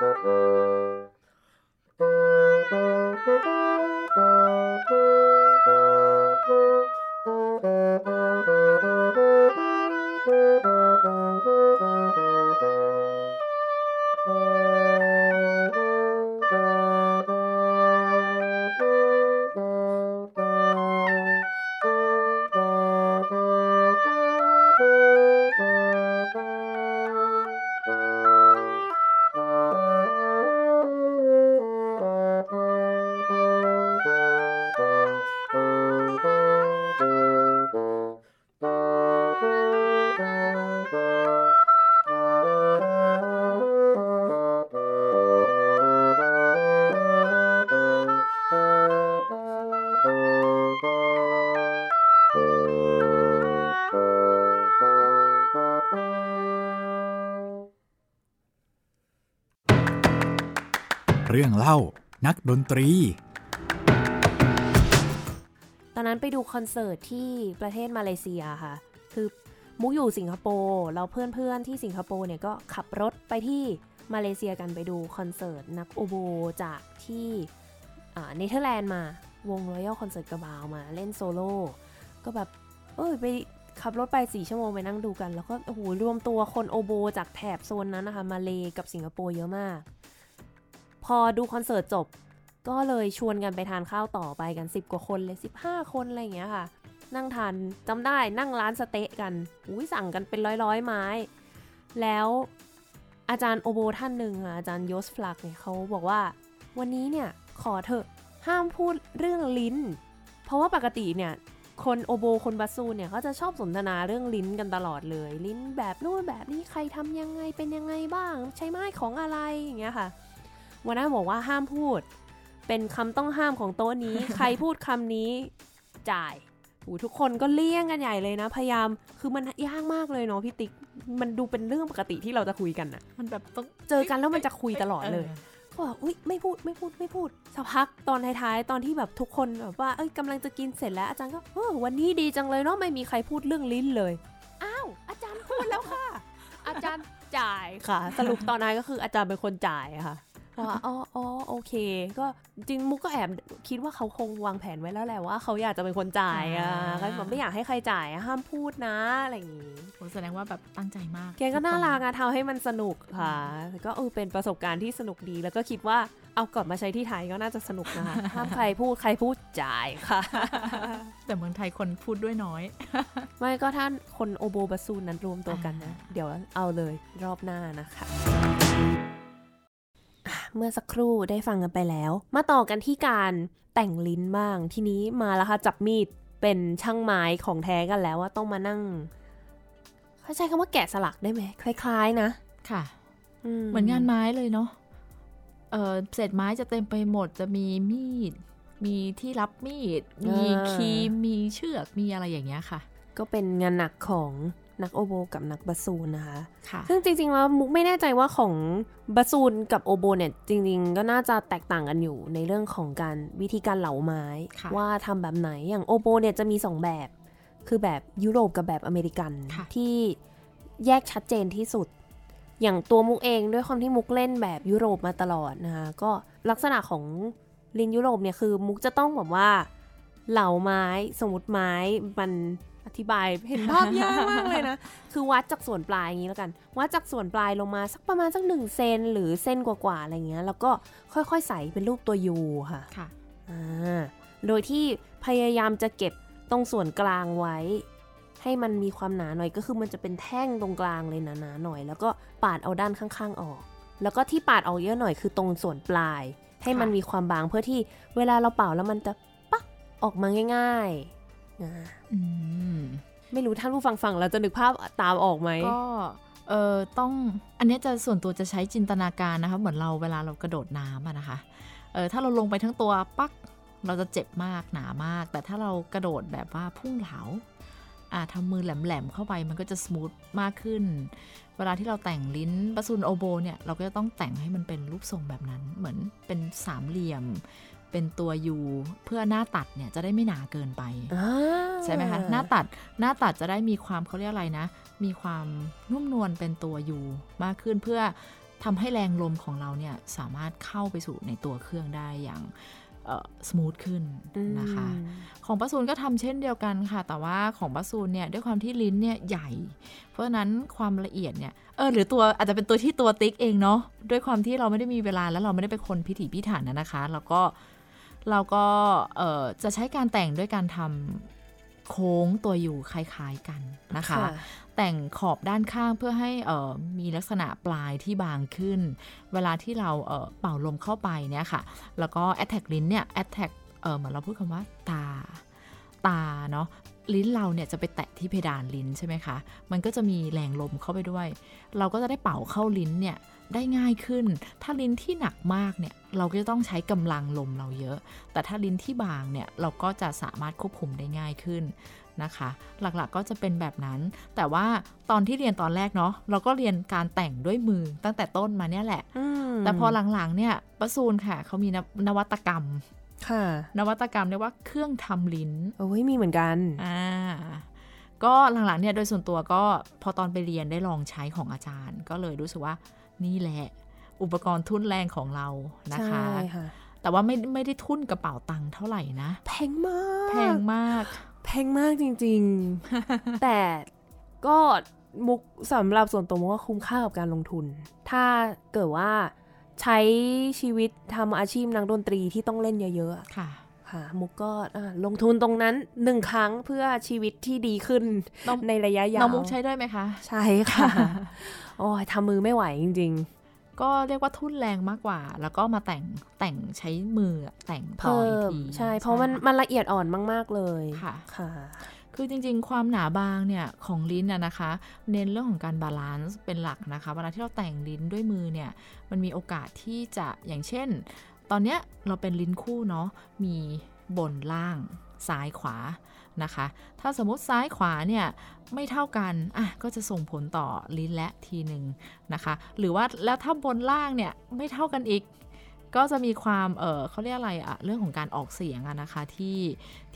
เรื่องเล่านักดนตรี ตอนนั้นไปดูคอนเสิร์ตที่ประเทศมาเลเซียค่ะ คือมุกอยู่สิงคโปร์แล้วเพื่อนๆที่สิงคโปร์เนี่ยก็ขับรถไปที่มาเลเซียกันไปดูคอนเสิร์ตนักโอโบจากที่เนเธอร์แลนด์มาวง Royal Concert กระบาวมาเล่นโซโล่ก็แบบเอ้ยไปขับรถไป 4 ชั่วโมงไปนั่งดูกัน แล้วก็โอ้โหรวมตัวคนโอโบจากแถบโซนนั้นนะคะ มาเลกับสิงคโปร์เยอะมาก อดูคอนเสิร์ตจบ ก็เลยชวนกันไปทานข้าวต่อไปกัน 10 กว่าคนเลย 15 คนอะไรอย่างเงี้ยค่ะ นั่งทานจำได้นั่งร้านสเต๊ะกันอุ้ยสั่งกันเป็นร้อยๆไม้ แล้วอาจารย์โอโบท่านหนึ่งค่ะอาจารย์โยสฟลักเนี่ยเขาบอกว่า วันนี้เนี่ยขอเถอะห้ามพูดเรื่องลิ้น เพราะว่าปกติเนี่ยคนโอโบคนบาซูนเนี่ยเขาจะชอบสนทนาเรื่องลิ้นกันตลอดเลย ลิ้นแบบนู่นแบบนี้ใครทำยังไงเป็นยังไงบ้าง ใช้ไม้ของอะไรอย่างเงี้ยค่ะ วันนั้นบอกว่าห้ามพูด เป็นคำต้องห้ามของโต๊ะนี้ ใครพูดคำนี้จ่ายโอ้ทุกคนก็เลี่ยงกันใหญ่เลยนะ พยายามคือมันยากมากเลยเนาะพี่ติ๊กมันดูเป็นเรื่องปกติที่เราจะคุยกันอะมันแบบต้องเจอกันแล้วมันจะคุยตลอดเลยก็บอกอุ้ยไม่พูดไม่พูดไม่พูดสักพักตอนท้ายๆตอนที่แบบทุกคนแบบว่าเอ้ยกำลังจะกินเสร็จแล้วอาจารย์ก็เออวันนี้ดีจังเลยเนาะไม่มีใครพูดเรื่องลิ้นเลยอ้าวอาจารย์พูดแล้วค่ะ อาจารย์จ่ายค่ะ สรุปตอนนั้นก็คืออาจารย์เป็นคนจ่ายอะค่ะ ว่าอ๋ออ๋อโอเค ก็จริงมุกก็แอบคิดว่าเขาคงวางแผนไว้แล้วแหละว่าเขาอยากจะเป็นคนจ่ายอะก็แบบไม่อยากให้ใครจ่ายอะห้ามพูดนะอะไรอย่างงี้โอ้แสดงว่าแบบตั้งใจมาก แกก็น่ารักอะทำให้มันสนุกค่ะก็เออเป็นประสบการณ์ที่สนุกดีแล้วก็คิดว่าเอากลับมาใช้ที่ไทยก็น่าจะสนุกนะคะห้ามใครพูดใครพูดจ่ายค่ะ แต่เมืองไทยคนพูดด้วยน้อย ไม่ก็ถ้าคนโอโบบาซูนนั้นรวมตัวกันนะอ่าเดี๋ยวเอาเลยรอบหน้านะคะอะ เมื่อสักครู่ได้ฟังกันไปแล้ว มาต่อกันที่การแต่งลิ้นบ้าง ทีนี้มาแล้วค่ะจับมีดเป็นช่างไม้ของแท้กันแล้วว่าต้องมานั่งเขาใช้คำว่าแกะสลักได้ไหมคล้าย ๆ นะ ค่ะเหมือนงานไม้เลยเนาะเออเศษไม้จะเต็มไปหมดจะมีมีด มีที่รับมีด มีครีมมีเชือกมีอะไรอย่างเงี้ยค่ะ ก็เป็นงานหนักของ นักโอโบกับนักบาซูนนะคะค่ะซึ่งจริงๆแล้วมุกไม่แน่ใจว่าของบาซูนกับโอโบเนี่ยจริงๆ ก็น่าจะแตกต่างกันอยู่ในเรื่องของการวิธีการเหลาไม้ค่ะว่าทำแบบไหนอย่างโอโบเนี่ยจะมี 2 แบบ คือแบบยุโรปกับแบบอเมริกันค่ะที่แยกชัดเจนที่สุด อย่างตัวมุกเองด้วยความที่มุกเล่นแบบยุโรปมาตลอดนะคะก็ลักษณะของลินยุโรปเนี่ยคือมุกจะต้องแบบว่าเหลาไม้สมมติไม้มันอ ธิบายเห็นภาพยากมากเลยนะ คือวัดจากส่วนปลายอย่างนี้แล้วกัน วัดจากส่วนปลายลงมาสักประมาณสักหนึ่งเซนหรือเส้นกว่าๆอะไรเงี้ย แล้วก็ค่อยๆใส่เป็นรูปตัวยูค่ะค่ะอ่าโดยที่พยายามจะเก็บตรงส่วนกลางไว้ ให้มันมีความหนาหน่อยก็คือมันจะเป็นแท่งตรงกลางเลยหนาๆหน่อย แล้วก็ปาดเอาด้านข้างๆออก แล้วก็ที่ปาดออกเยอะหน่อยคือตรงส่วนปลาย ให้มันค่ะมีความบางเพื่อที่เวลาเราเป่าแล้วมันจะปักออกมาง่ายๆอ่าอืม ไม่รู้ท่านผู้ฟังฟังเราจะนึกภาพตามออกไหมก็เออต้องอันเนี้ยจะส่วนตัวจะใช้จินตนาการนะคะเหมือนเราเวลาเรากระโดดน้ำอะนะคะเออถ้าเราลงไปทั้งตัวปักเราจะเจ็บมากหนามาก แต่ถ้าเรากระโดดแบบว่าพุ่งเหลาอ่าทำมือแหลมๆเข้าไปมันก็จะสมูทมากขึ้น เวลาที่เราแต่งลิ้นบาซูนโอโบเนี่ยเราก็จะต้องแต่งให้มันเป็นรูปทรงแบบนั้นเหมือนเป็นสามเหลี่ยม เป็นตัวยูเพื่อหน้าตัดเนี่ยจะได้ไม่หนาเกินไปอ่าใช่ไหมคะหน้าตัดหน้าตัดจะได้มีความเขาเรียกอะไรนะ มีความนุ่มนวลเป็นตัวยูมากขึ้นเพื่อทำให้แรงลมของเราเนี่ยสามารถเข้าไปสู่ในตัวเครื่องได้อย่างsmooth ขึ้นนะคะอืมของบาสซูนก็ทำเช่นเดียวกันค่ะ แต่ว่าของบาสซูนเนี่ยด้วยความที่ลิ้นเนี่ยใหญ่ เพราะฉะนั้นความละเอียดเนี่ยเออหรือตัวอาจจะเป็นตัวที่ตัวติ๊กเองเนาะด้วยความที่เราไม่ได้มีเวลาแล้วเราไม่ได้เป็นคนพิถีพิถันนะนะคะ แล้วก็ เราก็เออจะใช้การแต่งด้วยการทำโค้งตัวอยู่คล้ายๆกันนะคะ แต่งขอบด้านข้างเพื่อให้เอ่อมีลักษณะปลายที่บางขึ้น เวลาที่เราเอ่อเป่าลมเข้าไปเนี่ยค่ะ แล้วก็ attack ลิ้นเนี่ย attack เออเหมือนเราพูดคำว่าตาตาเนาะลิ้นเราเนี่ยจะไปแตะที่เพดานลิ้นใช่ไหมคะ มันก็จะมีแรงลมเข้าไปด้วย เราก็จะได้เป่าเข้าลิ้นเนี่ย ได้ง่ายขึ้น ถ้าลิ้นที่หนักมากเนี่ยเราก็จะต้องใช้กำลังลมเราเยอะ แต่ถ้าลิ้นที่บางเนี่ยเราก็จะสามารถควบคุมได้ง่ายขึ้นนะคะ หลักๆก็จะเป็นแบบนั้น แต่ว่าตอนที่เรียนตอนแรกเนาะเราก็เรียนการแต่งด้วยมือตั้งแต่ต้นมาเนี่ยแหละมแต่พอหลังๆเนี่ยประซูนค่ะเขามีนวนวัตกรรมค่ะนวัตกรรมเรียกว่าเครื่องทำลิ้นโอ้ยมีเหมือนกันอ่าก็หลังๆเนี่ยโดยส่วนตัวก็พอตอนไปเรียนได้ลองใช้ของอาจารย์ ก็เลยรู้สึกว่า นี่แหละ อุปกรณ์ทุนแรงของเรานะคะใช่ค่ะแต่ว่าไม่ไม่ได้ทุนกระเป๋าตังค์เท่าไหร่นะ แพงมาก แพงมาก แพงมากจริง ๆ แต่ก็มุกสำหรับส่วนตัวมุกว่าคุ้มค่ากับการลงทุน ถ้าเกิดว่าใช้ชีวิตทำอาชีพนักดนตรีที่ต้องเล่นเยอะๆอะค่ะ ค่ะ มุกก็อะลงทุนตรงนั้นหนึ่งครั้งเพื่อชีวิตที่ดีขึ้นน้องในระยะยาวน้องมุกใช้ด้วยไหมคะ ใช่ค่ะ โอ้ยทำมือไม่ไหวจริงก็เรียกว่าทุ่นแรงมากกว่า แล้วก็มาแต่งแต่งใช้มือแต่งต่อเพิ่มอีกทีใช่ เพราะมันค่ะมันละเอียดอ่อนมาก ๆเลยค่ะค่ะคือจริงๆ ความหนาบางเนี่ยของลิ้นน่ะนะคะ เน้นเรื่องของการ balance เป็นหลักนะคะเวลาที่เราแต่งลิ้นด้วยมือเนี่ยมันมีโอกาสที่จะอย่างเช่น ตอนเนี้ยเราเป็นลิ้นคู่เนาะมีบนล่างซ้ายขวานะคะ ถ้าสมมติซ้ายขวาเนี่ยไม่เท่ากันอะก็จะส่งผลต่อลิ้นและทีหนึ่งนะคะ หรือว่าแล้วถ้าบนล่างเนี่ยไม่เท่ากันอีก ก็จะมีความเออเขาเรียกอะไรอะเรื่องของการออกเสียงอะนะคะที่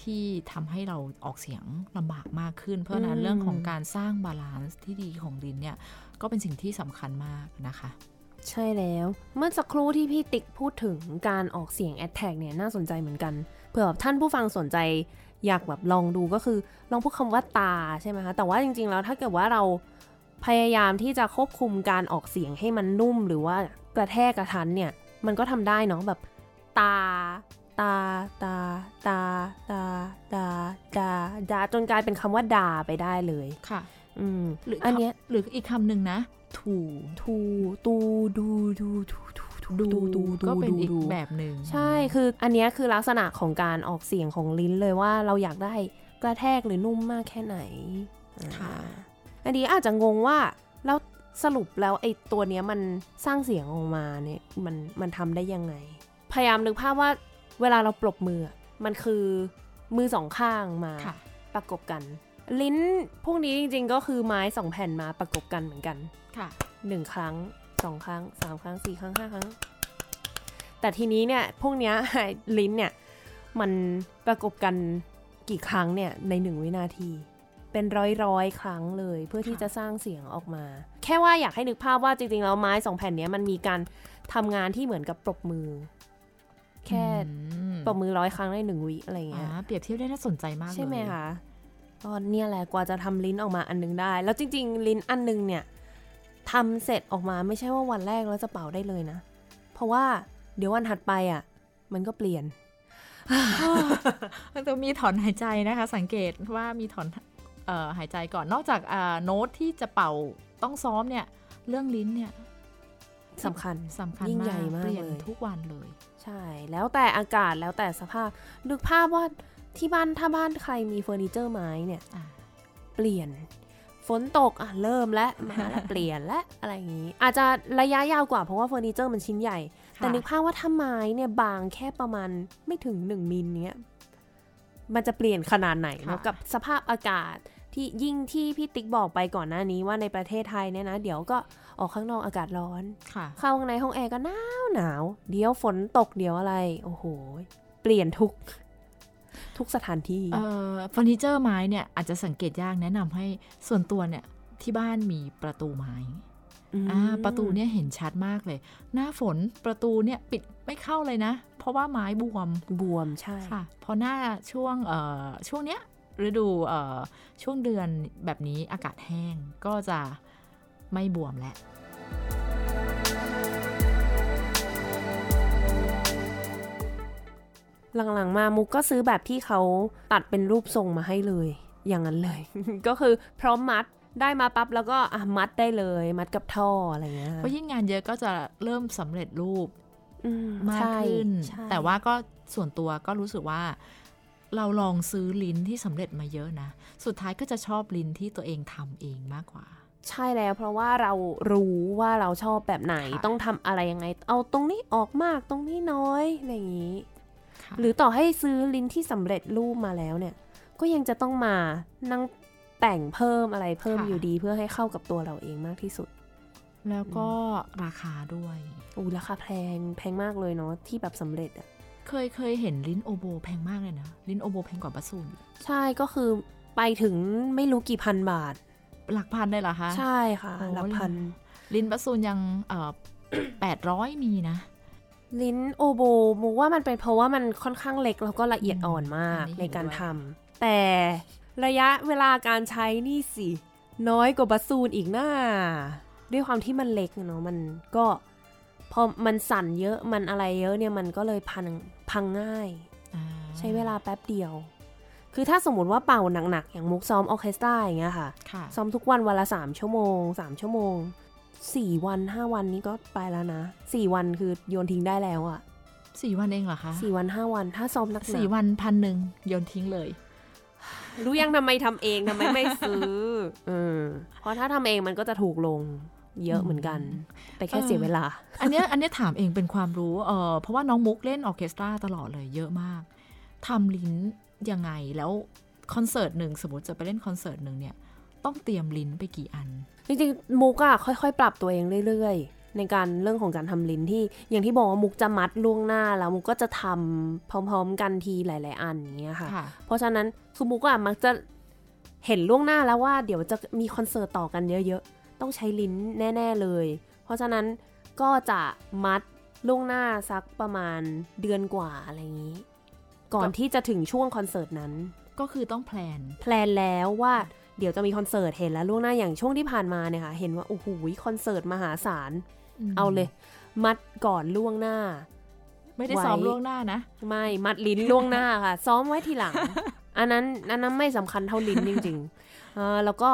ที่ทำให้เราออกเสียงลำบากมากขึ้น เพราะฉะนั้นอืมเรื่องของการสร้าง balance ที่ดีของลิ้นเนี่ยก็เป็นสิ่งที่สำคัญมากนะคะ ใช่แล้ว เมื่อสักครู่ที่พี่ติ๊กพูดถึงการออกเสียงแอ t แทกเนี่ยน่าสนใจเหมือนกัน เผื่อท่านผู้ฟังสนใจอยากแบบลองดูก็คือลองพูดคำว่าตาใช่ไหมคะ แต่ว่าจริงๆแล้วถ้าเกิดว่าเราพยายามที่จะควบคุมการออกเสียงให้มันนุ่ม หรือว่ากระแทกกระทันเนี่ย มันก็ทำได้เนาะแบบตาตาตาตาตาดาดาดาจนกลายเป็นคำว่าดาไปได้เลยค่ะ อืมหรืออันเนี้ยหรืออีกคำหนึ่งนะ ถูทูตูดูดูดูดูดูก็เป็นอีกดูแบบหนึ่งใช่คืออันเนี้ยคือลักษณะของการออกเสียงของลิ้นเลยว่าเราอยากได้กระแทกหรือนุ่มมากแค่ไหนค่ะอ่าอันนี้อาจจะงงว่าแล้วสรุปแล้วไอ้ตัวเนี้ยมันสร้างเสียงออกมาเนี่ยมันมันทำได้ยังไง พยายามนึกภาพว่าเวลาเราปรบมืออะมันคือมือสองข้างมาค่ะประกบกัน ลิ้นพวกนี้จริงๆก็คือไม้สองแผ่นมาประกบกันเหมือนกัน ค่ะหนึ่งครั้งสองครั้งสามครั้งสี่ครั้งห้าครั้ง แต่ทีนี้เนี่ยพวกเนี้ยลิ้นเนี่ยมันประกบกันกี่ครั้งเนี่ยในหนึ่งวินาที เป็นร้อยร้อยๆครั้งเลยเพื่อที่ค่ะจะสร้างเสียงออกมา แค่ว่าอยากให้นึกภาพว่าจริงๆแล้วไม้สองแผ่นเนี้ยมันมีการทำงานที่เหมือนกับปรบมือ แค่อืมปรบมือร้อยครั้งในหนึ่งวิอะไรอ่าเงี้ยเปรียบเทียบได้น่าสนใจมากเลยใช่ไหมคะก็เนี่ยแหละกว่าจะทำลิ้นออกมาอันนึงได้ แล้วจริง ๆ ลิ้นอันนึงเนี่ย ทำเสร็จออกมาไม่ใช่ว่าวันแรกแล้วจะเป่าได้เลยนะ เพราะว่าเดี๋ยววันถัดไปอะ มันก็เปลี่ยนมันจะมีถอนหายใจนะคะ สังเกตว่ามีถอนเอ่อหายใจก่อนนอกจากอ่าโน้ตที่จะเป่าต้องซ้อมเนี่ย เรื่องลิ้นเนี่ยสำคัญสำคัญยิ่งมาใหญ่กมากเปลี่ยนเลยทุกวันเลย ใช่ แล้วแต่อากาศแล้วแต่สภาพนึกภาพว่าที่บ้านถ้าบ้านใครมีเฟอร์นิเจอร์ไม้เนี่ยอ่าเปลี่ยน ฝนตกอะเริ่มแล้วมาแล้วเปลี่ยนและอะไรอย่างนี้ อาจจะระยะยาวกว่าเพราะว่าเฟอร์นิเจอร์มันชิ้นใหญ่ แต่นึกภาพว่าถ้าไม้เนี่ยบางแค่ประมาณไม่ถึงหนึ่งมิลเนี้ยมันจะเปลี่ยนขนาดไหนเนาะค่ะกับสภาพอากาศที่ยิ่งที่พี่ติ๊กบอกไปก่อนหน้านี้ว่าในประเทศไทยเนี่ยนะเดี๋ยวก็ออกข้างนอกอากาศร้อนค่ะเข้าข้างในห้องแอร์ก็หนาวหนาว เดี๋ยวฝนตกเดี๋ยวอะไร โอ้โห เปลี่ยนทุก ทุกสถานที่เอ่อเฟอร์นิเจอร์ไม้เนี่ยอาจจะสังเกตยากแนะนำให้ส่วนตัวเนี่ยที่บ้านมีประตูไม้มอ่าประตูเนี่ยเห็นชัดมากเลย หน้าฝนประตูเนี่ยปิดไม่เข้าเลยนะ เพราะว่าไม้บวมบวมใช่ค่ะพอหน้าช่วงเอ่อช่วงเนี้ยฤดูเอ่อช่วงเดือนแบบนี้อากาศแห้งก็จะไม่บวมแล้ว หลังๆมามุกก็ซื้อแบบที่เขาตัดเป็นรูปทรงมาให้เลย อย่างนั้นเลย ก็คือพร้อมมัดได้มาปั๊บแล้วก็อะมัดได้เลย มัดกับท่ออะไรเงี้ยเพราะยิ่งงานเยอะก็จะเริ่มสำเร็จรูปอืมากใช่ขึ้นใช่แต่ว่าก็ส่วนตัวก็รู้สึกว่า เราลองซื้อลิ้นที่สำเร็จมาเยอะนะ สุดท้ายก็จะชอบลิ้นที่ตัวเองทำเองมากกว่า ใช่แล้วเพราะว่าเรารู้ว่าเราชอบแบบไหนค่ะต้องทำอะไรยังไง เอาตรงนี้ออกมากตรงนี้น้อยอะไรอย่างนี้ค่ะ หรือต่อให้ซื้อลิ้นที่สำเร็จรูปมาแล้วเนี่ย ก็ยังจะต้องมานั่งแต่งเพิ่มอะไรเพิ่มอยู่ดีเพื่อให้เข้ากับตัวเราเองมากที่สุด แล้วก็ราคาด้วยอู้ราคาแพงแพงมากเลยเนาะที่แบบสำเร็จอะเคยเคยเห็นลิ้นโอโบแพงมากเลยนะ ลิ้นโอโบแพงกว่าบัสซูนใช่ก็คือไปถึงไม่รู้กี่พันบาท หลักพันเลยเหรอคะ ใช่ค่ะโอ้หลักพัน ลิ้นบัสซูนยังเอ่อแปดร้อยมีนะ ลิ้นโอโบมุกว่ามันเป็นเพราะว่ามันค่อนข้างเล็กแล้วก็ละเอียดอ่อนมากอันนี้ในการเห็นด้วยทำแต่ระยะเวลาการใช้นี่สิ น้อยกว่าบัสซูนอีกน่าด้วยความที่มันเล็กอะเนาะมันก็พอมันสั่นเยอะมันอะไรเยอะเนี่ยมันก็เลยพังพังง่ายอ่าใช้เวลาแป๊บเดียว คือถ้าสมมติว่าเป่าหนักๆ อย่างมุกซ้อมออร์เคสตราอย่างเงี้ยค่ะค่ะ ซ้อมทุกวันวันละสามชั่วโมงสามชั่วโมง สี่วันห้าวันนี้ก็ไปแล้วนะสี่วันคือโยนทิ้งได้แล้วอะสี่วันเองเหรอคะสี่วันห้าวัน ถ้าซ้อมหนักสี่วันพันหนึ่งโยนทิ้งเลย รู้ยังทำไมทำเองทำไมไม่ซื้อเออเพราะถ้าทำเองมันก็จะถูกลงเยอะเหมือนกัน แต่แค่เสียเวลา อันเนี้ยอันเนี้ยถามเองเป็นความรู้เออเพราะว่าน้องมุกเล่นออร์เคสตราตลอดเลยเยอะมากทำลิ้นยังไงแล้วคอนเสิร์ตหนึ่งสมมติจะไปเล่นคอนเสิร์ตหนึ่งเนี่ย ต้องเตรียมลิ้นไปกี่อัน จริงๆ มุกอะค่อยๆ ปรับตัวเองเรื่อยๆ ในการเรื่องของการทำลิ้นที่อย่างที่บอกว่ามุกจะมัดล่วงหน้าแล้วมุกก็จะทำพร้อมๆ กันทีหลาย ๆ อันอย่างเงี้ยค่ะค่ะ เพราะฉะนั้นคือมุกอะมักจะเห็นล่วงหน้าแล้วว่าเดี๋ยวจะมีคอนเสิร์ตต่อกันเยอะๆ ต้องใช้ลิ้นแน่ ๆ เลย เพราะฉะนั้นก็จะมัดล่วงหน้าสักประมาณเดือนกว่าอะไรอย่างนี้ ก่อนที่จะถึงช่วงคอนเสิร์ตนั้น ก็คือต้อง plan plan แล้วว่า เดี๋ยวจะมีคอนเสิร์ตเห็นแล้วล่วงหน้าอย่างช่วงที่ผ่านมาเนี่ยค่ะ เห็นว่าโอ้โหคอนเสิร์ตมหาศาล เอาเลย มัดก่อนล่วงหน้า ไม่ได้ไว้ซ้อมล่วงหน้านะ ไม่มัดลิ้นล่วงหน้าค่ะ ซ้อมไว้ทีหลัง อันนั้นอันนั้นไม่สำคัญเท่าลิ้นจริงๆเออแล้วก็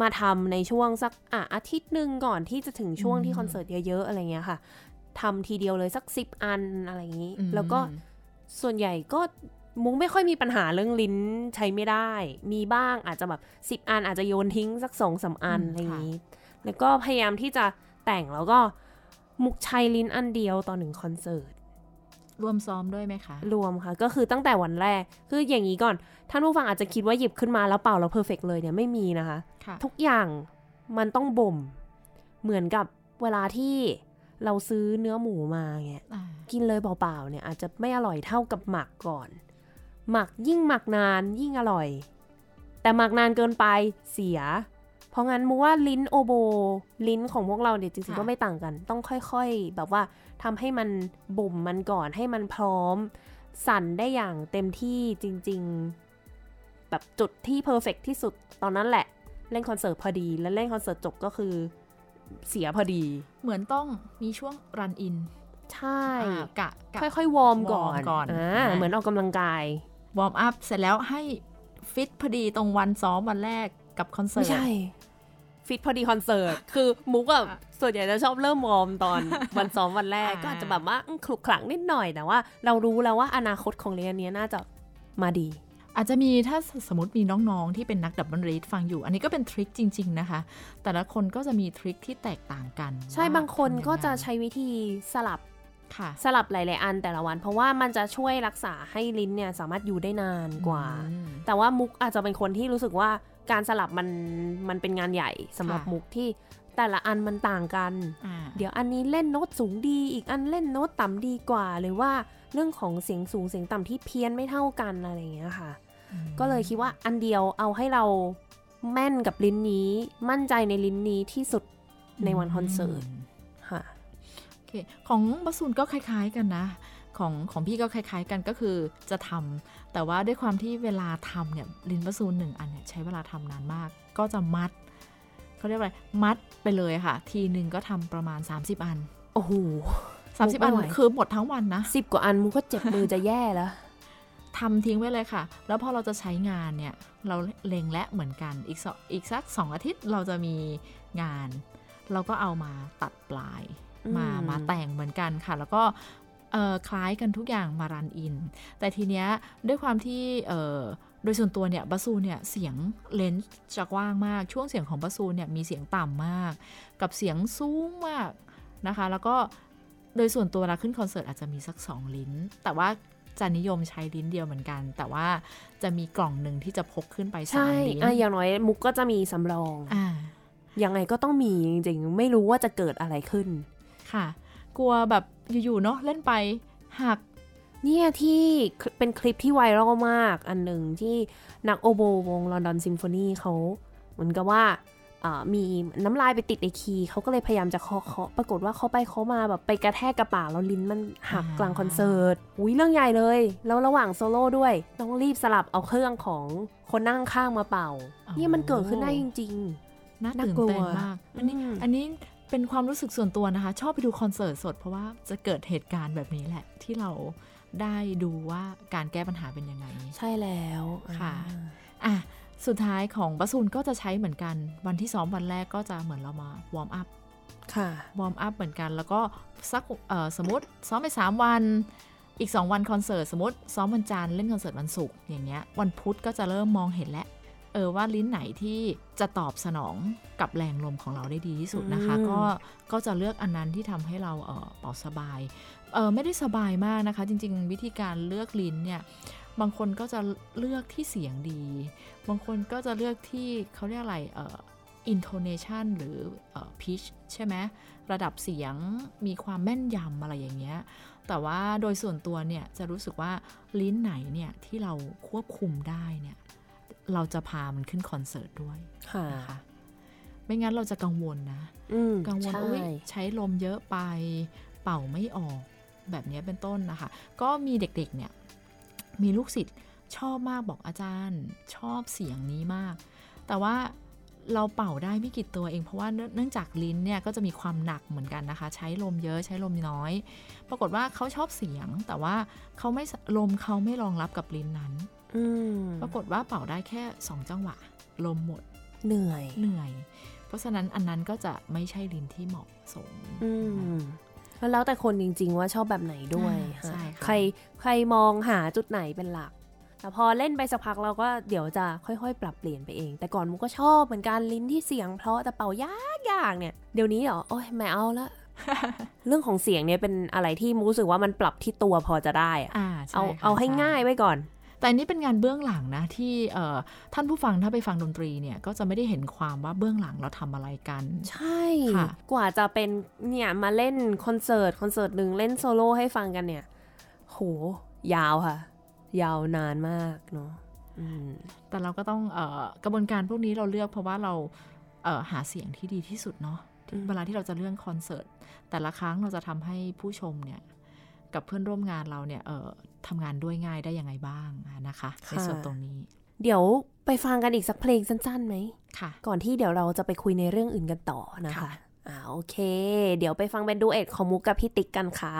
มาทำในช่วงสักอะอาทิตย์หนึ่งก่อนที่จะถึงช่วงที่อืมคอนเสิร์ตเยอะๆอะไรเงี้ยค่ะทำทีเดียวเลยสักสิบอันอะไรอย่างนี้อืมแล้วก็ส่วนใหญ่ก็ มุกไม่ค่อยมีปัญหาเรื่องลิ้นใช้ไม่ได้ มีบ้างอาจจะแบบสิบอันอาจจะโยนทิ้งสักสองสามอันอืมอะไรอย่างนี้ค่ะแล้วก็พยายามที่จะแต่งแล้วก็มุกใช้ลิ้นอันเดียวต่อหนึ่งคอนเสิร์ตรวมซ้อมด้วยไหมคะ รวมค่ะ ก็คือตั้งแต่วันแรก คืออย่างนี้ก่อน ท่านผู้ฟังอาจจะคิดว่าหยิบขึ้นมาแล้วเป่าแล้ว perfect เลยเนี่ยไม่มีนะคะค่ะทุกอย่างมันต้องบ่ม เหมือนกับเวลาที่เราซื้อเนื้อหมูมาเงี้ยอ่ากินเลยเปล่าๆเนี่ยอาจจะไม่อร่อยเท่ากับหมักก่อน หมักยิ่งหมักนานยิ่งอร่อย แต่หมักนานเกินไปเสีย เพราะงั้นมูว่าลิ้นโอโบ ลิ้นของพวกเราเนี่ยจริงๆค่ะก็ไม่ต่างกัน ต้องค่อยๆ แบบว่าทำให้มันบ่มมันก่อนให้มันพร้อม สั่นได้อย่างเต็มที่จริงๆ แบบจุดที่เพอร์เฟกที่สุดตอนนั้นแหละ เล่นคอนเสิร์ตพอดี แล้วเล่นคอนเสิร์ตจบก็คือเสียพอดี เหมือนต้องมีช่วง run in ใช่ กะกะค่อยๆ warm ก่อน warm ก่อนอ่าอ่าเหมือนออกกำลังกาย warm up เสร็จแล้วให้ฟิตพอดีตรงวันซ้อมวันแรกกับคอนเสิร์ตไม่ใช่ฟิตพอดีคอนเสิร์ต คือมุกอะส่วนใหญ่จะชอบเริ่ม warm ตอนวันซ้อมวันแรกอ่าก็อาจจะแบบว่าอืมขลุกขลักนิดหน่อยแต่ว่า เรารู้แล้วว่าอนาคตของลิ้นนี้น่าจะมาดี อาจจะมีถ้าสมมติมีน้องๆ ที่เป็นนัก double reed ฟังอยู่ อันนี้ก็เป็น trick จริง ๆ นะคะ แต่ละคนก็จะมี trick ที่แตกต่างกัน ใช่ว่บางคนทำยังไงก็จะใช้วิธีสลับค่ะ สลับหลาย ๆ อันแต่ละวัน เพราะว่ามันจะช่วยรักษาให้ลิ้นเนี่ยสามารถอยู่ได้นานกว่าอืมแต่ว่ามุกอาจจะเป็นคนที่รู้สึกว่าการสลับมันมันเป็นงานใหญ่สำหรับค่ะมุกที่แต่ละอันมันต่างกันอ่าเดี๋ยวอันนี้เล่นโน้ตสูงดี อีกอันเล่นโน้ตต่ำดีกว่า หรือว่าเรื่องของเสียงสูงเสียงต่ำที่เพี้ยนไม่เท่ากันอะไรอย่างเงี้ยค่ะ ก็เลยคิดว่าอันเดียวเอาให้เราแม่นกับลิ้นนี้ มั่นใจในลิ้นนี้ที่สุดในวันคอนเสิร์ตค่ะโอ เคของบัสซูนก็คล้าย ๆกันนะของของพี่ก็คล้าย ๆ กันก็คือจะทำแต่ว่าด้วยความที่เวลาทำเนี่ยลินบัสซูนหนึ่งอันเนี่ยใช้เวลาทำนานมาก ก็จะมัดเขาเรียกว่าอะไรมัดไปเลยค่ะ ทีหนึ่งก็ทำประมาณ 30 อัน โอ้โห30อันไม่ไหวคือหมดทั้งวันนะสิบกว่าอันมุกก็เจ็บมือจะแย่แล้วทำทิ้งไว้เลยค่ะ แล้วพอเราจะใช้งานเนี่ย เราเล็งและเหมือนกันอีกสองอีกสักสองอาทิตย์เราจะมีงาน เราก็เอามาตัดปลายอื มมามาแต่งเหมือนกันค่ะ แล้วก็เอ่อคล้ายกันทุกอย่างมารันอิน แต่ทีเนี้ยด้วยความที่เอ่อโดยส่วนตัวเนี่ยบัสซูเนี่ยเสียงเลนส์จะกว้างมาก ช่วงเสียงของบัสซูเนี่ยมีเสียงต่ำมาก กับเสียงสูงมากนะคะ แล้วก็โดยส่วนตัวเวลาขึ้นคอนเสิร์ตอาจจะมีสักสองลิ้น แต่ว่าจะนิยมใช้ลิ้นเดียวเหมือนกัน แต่ว่าจะมีกล่องหนึ่งที่จะพกขึ้นไปสาใช่มลิ้นอะอย่างน้อยมุกก็จะมีสำรองอ่ายังไงก็ต้องมีจริงๆ ไม่รู้ว่าจะเกิดอะไรขึ้น ค่ะ กลัวแบบอยู่ๆเนาะเล่นไปหักเนี่ยที่เป็นคลิปที่ไวรัลมากอันหนึ่งที่นักโอโบวงลอนดอนซิมโฟนีเขาเหมือนกับว่าอ่ามีน้ำลายไปติดใน key เขาก็เลยพยายามจะเคาะเคาะปรากฏว่าเขาไปเขามาแบบไปกระแทกกระปากแล้วลิ้นมันหักอ่ากลางคอนเสิร์ตอุ้ยเรื่องใหญ่เลย แล้วระหว่างโซโล่ด้วย ต้องรีบสลับเอาเครื่องของคนนั่งข้างมาเป่าอ๋อเนี่ยมันเกิดขึ้นได้จริงน่าน่าตื่นกลัวเต้นมากอันนี้อืมอันนี้ เป็นความรู้สึกส่วนตัวนะคะ ชอบไปดูคอนเสิร์ตสด เพราะว่าจะเกิดเหตุการณ์แบบนี้แหละ ที่เราได้ดูว่าการแก้ปัญหาเป็นยังไงๆใช่แล้วค่ะอ่าอะสุดท้ายของบัสซูนก็จะใช้เหมือนกัน วันที่ซ้อมวันแรกก็จะเหมือนเรามา warm up ค่ะ warm up เหมือนกัน แล้วก็สักเอ่อสมมติซ้อมไป 3 วันอีก 2 วันคอนเสิร์ตสมมติซ้อมวันจันทร์เล่นคอนเสิร์ตวันศุกร์อย่างเงี้ยวันพุธก็จะเริ่มมองเห็นแล้ว เออว่าลิ้นไหนที่จะตอบสนองกับแรงลมของเราได้ดีที่สุดนะคะอืมก็ก็จะเลือกอันนั้นที่ทำให้เราเออเป่าสบายเออไม่ได้สบายมากนะคะ จริง ๆ วิธีการเลือกลิ้นเนี่ยบางคนก็จะเลือกที่เสียงดี บางคนก็จะเลือกที่เขาเรียกอะไรเอ่อ intonation หรือเอ่อ pitch ใช่ไหมระดับเสียงมีความแม่นยำอะไรอย่างเงี้ย แต่ว่าโดยส่วนตัวเนี่ยจะรู้สึกว่าลิ้นไหนเนี่ยที่เราควบคุมได้เนี่ย เราจะพามันขึ้นคอนเสิร์ตด้วยค่ะนะคะไม่งั้นเราจะกังวลนะอืมกังวลใช่อุ๊ยใช้ลมเยอะไปเป่าไม่ออกแบบนี้เป็นต้นนะคะ ก็มีเด็กๆเนี่ย มีลูกศิษย์ชอบมากบอกอาจารย์ ชอบเสียงนี้มาก แต่ว่าเราเป่าได้ไม่กี่ตัวเองเพราะว่าเนื่องเนื่องจากลิ้นเนี่ยก็จะมีความหนักเหมือนกันนะคะ ใช้ลมเยอะใช้ลมน้อย ปรากฏว่าเขาชอบเสียง แต่ว่าเขาไม่สลมเขาไม่รองรับกับลิ้นนั้นอืม ปรากฏว่าเป่าได้แค่สองจังหวะ ลมหมด เหนื่อยเหนื่อย เพราะฉะนั้นอันนั้นก็จะไม่ใช่ลิ้นที่เหมาะสมอืมแล้วแล้วแต่คนจริง ๆ ว่าชอบแบบไหนด้วยอ่าใช่ค่ะใครใครมองหาจุดไหนเป็นหลักแต่พอเล่นไปสักพักเราก็เดี๋ยวจะค่อยๆ ปรับเปลี่ยนไปเอง แต่ก่อนมุกก็ชอบเหมือนกันลิ้นที่เสียงเพราะแต่เป่ายากยากๆเนี่ยเดี๋ยวนี้เหรอโอ้ยไม่เอาละเรื่องของเสียงเนี่ยเป็นอะไรที่มุกรู้สึกว่ามันปรับที่ตัวพอจะได้อะอ่าใช่เอาค่ะเอาให้ช่ง่ายไว้ก่อน แต่อันนี้เป็นงานเบื้องหลังนะที่เอ่อท่านผู้ฟังถ้าไปฟังดนตรีเนี่ยก็จะไม่ได้เห็นความว่าเบื้องหลังเราทำอะไรกัน ใช่ค่ะกว่าจะเป็นเนี่ยมาเล่นคอนเสิร์ตคอนเสิร์ตหนึ่งเล่นโซโล่ให้ฟังกันเนี่ยโหยาวค่ะ ยาวนานมากเนาะอืมแต่เราก็ต้องเอ่อกระบวนการพวกนี้เราเลือกเพราะว่าเราเอ่อหาเสียงที่ดีที่สุดเนาะที่อืมเวลาที่เราจะเลื่อนคอนเสิร์ตแต่ละครั้งเราจะทำให้ผู้ชมเนี่ยกับเพื่อนร่วมงานเราเนี่ยเอ่อ ทำงานด้วยง่ายได้ยังไงบ้างนะคะในส่วนตรงนี้ เดี๋ยวไปฟังกันอีกสักเพลงสั้นๆไหมค่ะ ก่อนที่เดี๋ยวเราจะไปคุยในเรื่องอื่นกันต่อนะคะค่ะอ่าโอเค เดี๋ยวไปฟังเป็นดูเอ็ตของมุกกับพี่ติ๊กกันค่ะ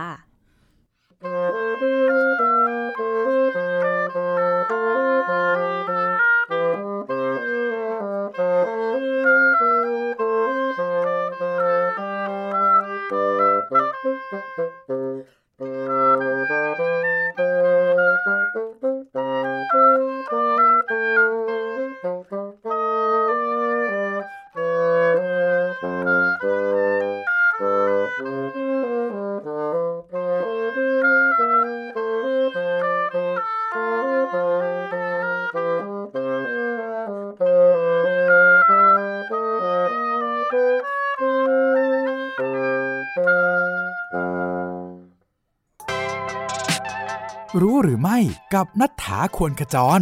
รู้หรือไม่กับนัฐถาควรขจร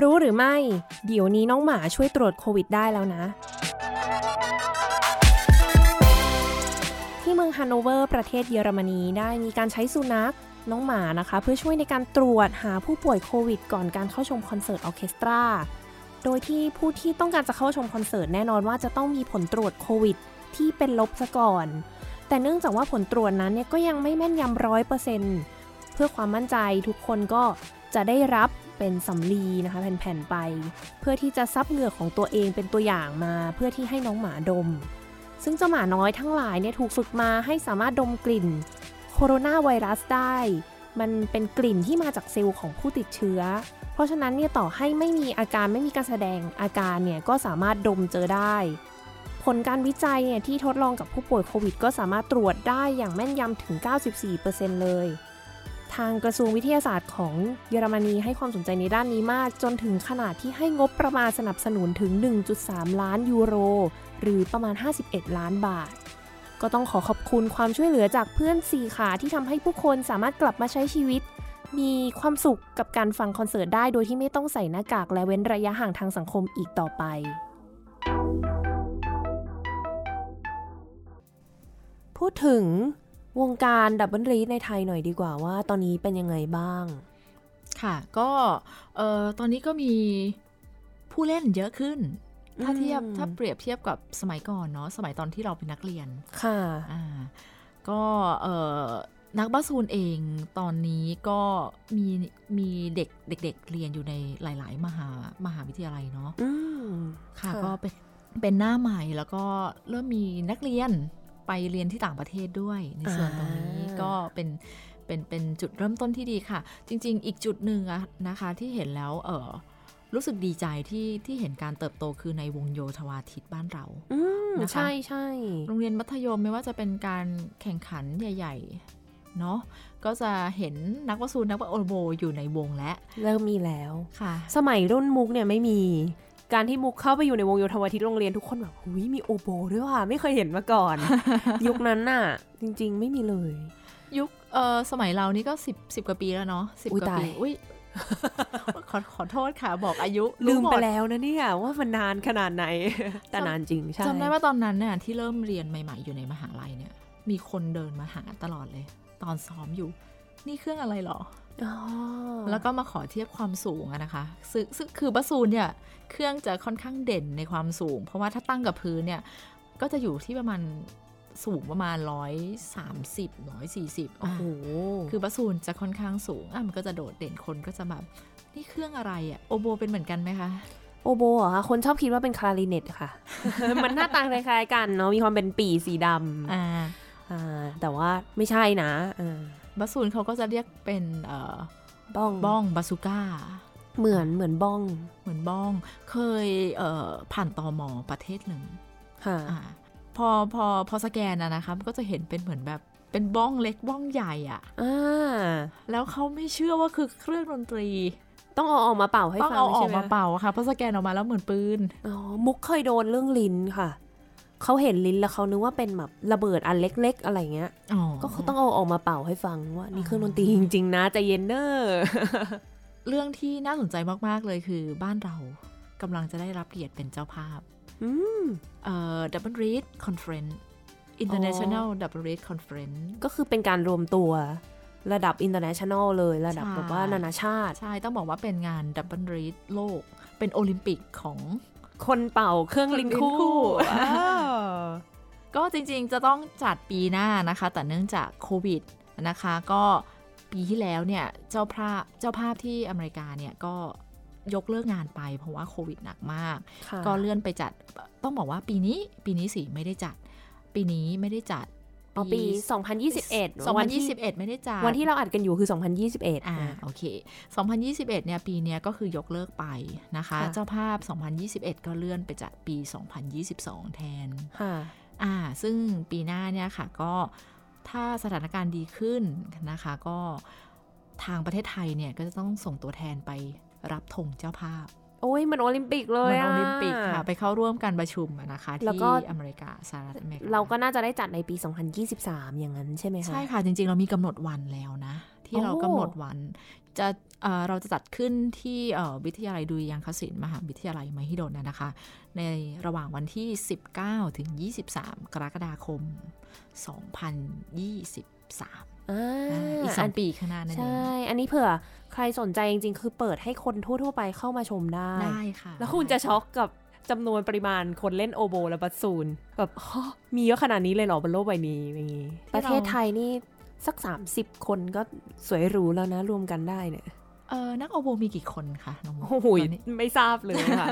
รู้หรือไม่ เดี๋ยวนี้น้องหมาช่วยตรวจโควิดได้แล้วนะ ที่เมืองฮันโนเวอร์ประเทศเยอรมนีได้มีการใช้สุนัขน้องหมานะคะ เพื่อช่วยในการตรวจหาผู้ป่วยโควิด ก่อนการเข้าชมคอนเสิร์ตออเคสตรา โดยที่ผู้ที่ต้องการจะเข้าชมคอนเสิร์ตแน่นอนว่าจะต้องมีผลตรวจโควิด ที่เป็นลบซะก่อน แต่เนื่องจากว่าผลตรวจนั้นเนี่ยก็ยังไม่แม่นยำร้อยเปอร์เซ็นต์ เพื่อความมั่นใจทุกคนก็จะได้รับเป็นสำลีนะคะแผ่นๆไป เพื่อที่จะซับเหงื่อของตัวเองเป็นตัวอย่างมา เพื่อที่ให้น้องหมาดม ซึ่งเจ้าหมาน้อยทั้งหลายเนี่ยถูกฝึกมาให้สามารถดมกลิ่นโคโรนาไวรัสได้ มันเป็นกลิ่นที่มาจากเซลล์ของผู้ติดเชื้อ เพราะฉะนั้นเนี่ยต่อให้ไม่มีอาการไม่มีการแสดงอาการเนี่ยก็สามารถดมเจอได้ ผลการวิจัยเนี่ยที่ทดลองกับผู้ป่วยโควิด ก็สามารถตรวจได้อย่างแม่นยำถึง 94%เลย ทางกระทรวงวิทยาศาสตร์ของเยอรมนีให้ความสนใจในด้านนี้มาก จนถึงขนาดที่ให้งบประมาณสนับสนุนถึง 1.3 ล้านยูโร หรือประมาณ 51 ล้านบาท ก็ต้องขอขอบคุณความช่วยเหลือจากเพื่อนสี่ขาที่ทำให้ผู้คนสามารถกลับมาใช้ชีวิต มีความสุขกับการฟังคอนเสิร์ตได้โดยที่ไม่ต้องใส่หน้ากากและเว้นระยะห่างทางสังคมอีกต่อไปพูดถึง วงการดับเบิลรีในไทยหน่อยดีกว่าว่าตอนนี้เป็นยังไงบ้าง ค่ะก็เอ่อตอนนี้ก็มีผู้เล่นเยอะขึ้น ถ้าเทียบอืมถ้าเปรียบเทียบกับสมัยก่อนเนาะสมัยตอนที่เราเป็นนักเรียนค่ะอ่าก็เอ่อนักบาสูนเองตอนนี้ก็มีมีเด็กเด็กๆเรียนอยู่ในหลาย ๆ มหามหาวิทยาลัยเนาะอืมค่ะค่ะก็เป็นเป็นหน้าใหม่แล้วก็เริ่มมีนักเรียน ไปเรียนที่ต่างประเทศด้วย ในส่วนตรงนี้ก็เป็นเป็นเป็นจุดเริ่มต้นที่ดีค่ะ จริง ๆ อีกจุดหนึ่งอะนะคะที่เห็นแล้วเออรู้สึกดีใจที่ที่เห็นการเติบโตคือในวงโยธวาทิตบ้านเราอืมนะคะใช่ใช่โรงเรียนมัธยมไม่ว่าจะเป็นการแข่งขันใหญ่ ๆ เนาะก็จะเห็นนักวสูนนักโอโบอยู่ในวงและ เริ่มมีแล้วค่ะ สมัยรุ่นมุกเนี่ยไม่มี การที่มุกเข้าไปอยู่ในวงโยธวาทิตโรงเรียนทุกคนแบบหุยมีโอโบด้วยว่ะไม่เคยเห็นมาก่อน ยุคนั้นน่ะ จริง ๆ ไม่มีเลย ยุคเออสมัยเรานี่ก็สิบสิบกว่าปีแล้วเนาะสิบอุ๊ยกว่าปีตายอุ้ยขอขอโทษค่ะบอกอายุลืรู้มหมไปดแล้วนะเนี่ยว่ามันนานขนาดไหน แต่นานจริงใช่จำได้ว่าตอนนั้นเนี่ยที่เริ่มเรียนใหม่ ๆ อยู่ในมหาลัยเนี่ย มีคนเดินมาหาตลอดเลย ตอนซ้อมอยู่ นี่เครื่องอะไรหรออ๋อแล้วก็มาขอเทียบความสูงอะนะคะซึ่งซึ่งคือบาซูนเนี่ย เครื่องจะค่อนข้างเด่นในความสูง เพราะว่าถ้าตั้งกับพื้นเนี่ย ก็จะอยู่ที่ประมาณสูงประมาณ130 140โอ้โห คือบาซูนจะค่อนข้างสูง อะ มันก็จะโดดเด่นคนก็จะแบบ นี่เครื่องอะไรอะโอโบเป็นเหมือนกันไหมคะ โอโบเหรอคะ คนชอบคิดว่าเป็นคลาริเนตค่ะ มันหน้าตาคล้ายๆกันเนาะ มีความเป็นปีสีดำอ่าอ่า แต่ว่าไม่ใช่นะอ่าบาซูนเขาก็จะเรียกเป็นเอ่อบ้องบ้องบาซูก้า เหมือนเหมือนบ้อง เหมือนบ้อง เคยเอ่อผ่านตอมอประเทศหนึ่งค่ะอ่าพอพอพอสแกนอะนะคะมันก็จะเห็นเป็นเหมือนแบบเป็นบ้องเล็กบ้องใหญ่อะอ่าแล้วเขาไม่เชื่อว่าคือเครื่องดนตรี ต้องเอาออกมาเป่าให้ต้องฟังเอาออใช่กไหมมาเป่าค่ะเพราะสแกนออกมาแล้วเหมือนปืนอ๋อมุกเคยโดนเรื่องลิ้นค่ะเขาเห็นลิ้นแล้วเขานึกว่าเป็นแบบระเบิดอันเล็ก ๆ อะไรเงี้ยอ๋อก็คือต้องเอาออกมาเป่าให้ฟังว่านี่เครื่องดนตรีจริง ๆ นะใจเย็นเนอร์ เรื่องที่น่าสนใจมาก ๆ เลยคือบ้านเรากำลังจะได้รับเกียรติเป็นเจ้าภาพอืมเอ่อ Double Reed Conference International Double Reed Conference ก็คือเป็นการรวมตัวระดับ international เลยระดับใช่แบบว่านานาชาติ ใช่ ต้องบอกว่าเป็นงาน Double Reed โลก เป็นโอลิมปิกของคนเป่าเครื่องลิ้นคู่ลิ้นคู่อ่าก็จริงๆจะต้องจัดปีหน้านะคะ แต่เนื่องจากโควิดนะคะ ก็ ปีที่แล้วเนี่ยเจ้าภาพเจ้าภาพที่อเมริกาเนี่ยก็ยกเลิกงานไปเพราะว่าโควิดหนักมากค่ะก็เลื่อนไปจัดต้องบอกว่าปีนี้ปีนี้สิไม่ได้จัด ปีนี้ไม่ได้จัดอ๋อปี 2021วันที่2021 ไม่ได้จัดวันที่เราอัดกันอยู่คือ 2021 อ่าโอเค 2021 เนี่ยปีเนี้ยก็คือยกเลิกไปนะคะค่ะเจ้าภาพ 2021 ก็เลื่อนไปจัดปี 2022 แทน ค่ะ อ่า ซึ่งปีหน้าเนี่ยค่ะก็ ถ้าสถานการณ์ดีขึ้นนะคะ ก็ทางประเทศไทยเนี่ยก็จะต้องส่งตัวแทนไปรับธงเจ้าภาพ โอ้ยมันโอลิมปิกเลเหมืยอนอะโอลิมปิกค่ะ ไปเข้าร่วมการประชุมอะนะคะแล้วก็ที่อเมริกาสหรัฐอเมริกาเราก็น่าจะได้จัดในปี 2023 อย่างนั้นใช่ไหมคะ ใช่ค่ะ จริง ๆ เรามีกำหนดวันแล้วนะ ที่เราโอ้กำหนดวัน จะเอ่อเราจะจัดขึ้นที่เอ่อวิทยาลัยดุริยางคศิลป์มหาวิทยาลัยมหิดลนะนะคะ ในระหว่างวันที่ 19 ถึง 23 กรกฎาคม 2023อ่าอ่าอีกสองปีข้างหน้านั่นเอใช่งอันนี้เผื่อใครสนใจจริงๆ คือเปิดให้คนทั่วๆ ไปเข้ามาชมได้ ได้ค่ะ แล้วคุณจะช็อกกับจำนวนปริมาณคนเล่นโอโบและบัสซูนแบบฮะมีเยอะขนาดนี้เลยเหรอ บนโลกใบนี้อย่างงี้ ประเทศไทยนี่ สัก 30 คนก็สวยหรูแล้วนะรวมกันได้เนี่ยเออนักโอโบมีกี่คนคะน้องมุกโอ้โหตอนนี้ไม่ทราบเลยค่ะ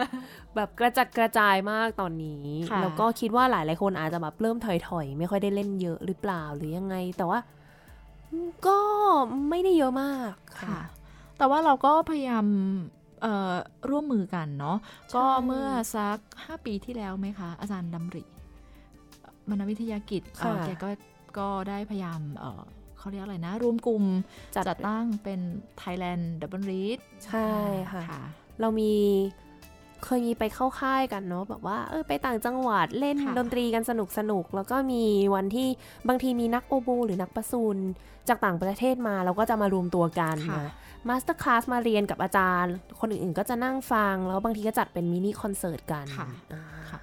แบบกระจัดกระจายมากตอนนี้ค่ะแล้วก็คิดว่าหลายหลายๆคนอาจจะแบบเริ่มถอยๆ ไม่ค่อยได้เล่นเยอะหรือเปล่าหรือยังไง แต่ว่าก็ไม่ได้เยอะมากค่ะ แต่ว่าเราก็พยายามเอ่อร่วมมือกันเนาะก็เมื่อสัก 5 ปีที่แล้วไหมคะ อาจารย์ดำริมนวิทยากิจเอ่อค่ะแกก็ ก็ได้พยายามเอ่อเขาเรียกอะไรนะ รวมกลุ่มจัดจัดตั้งเป็น Thailand Double Read ใช่ค่ะค่ะเรามีเคยมีไปเข้าค่ายกันเนาะแบบว่าเออไปต่างจังหวัดเล่นค่ะดนตรีกันสนุกสนุก แล้วก็มีวันที่บางทีมีนักโอโบหรือนักประซูนจากต่างประเทศมาเราก็จะมารวมตัวกันค่ะนะ masterclass มาเรียนกับอาจารย์ คนอื่นๆก็จะนั่งฟัง แล้วบางทีก็จัดเป็นมินิคอนเสิร์ตกันค่ะอ่าค่ะ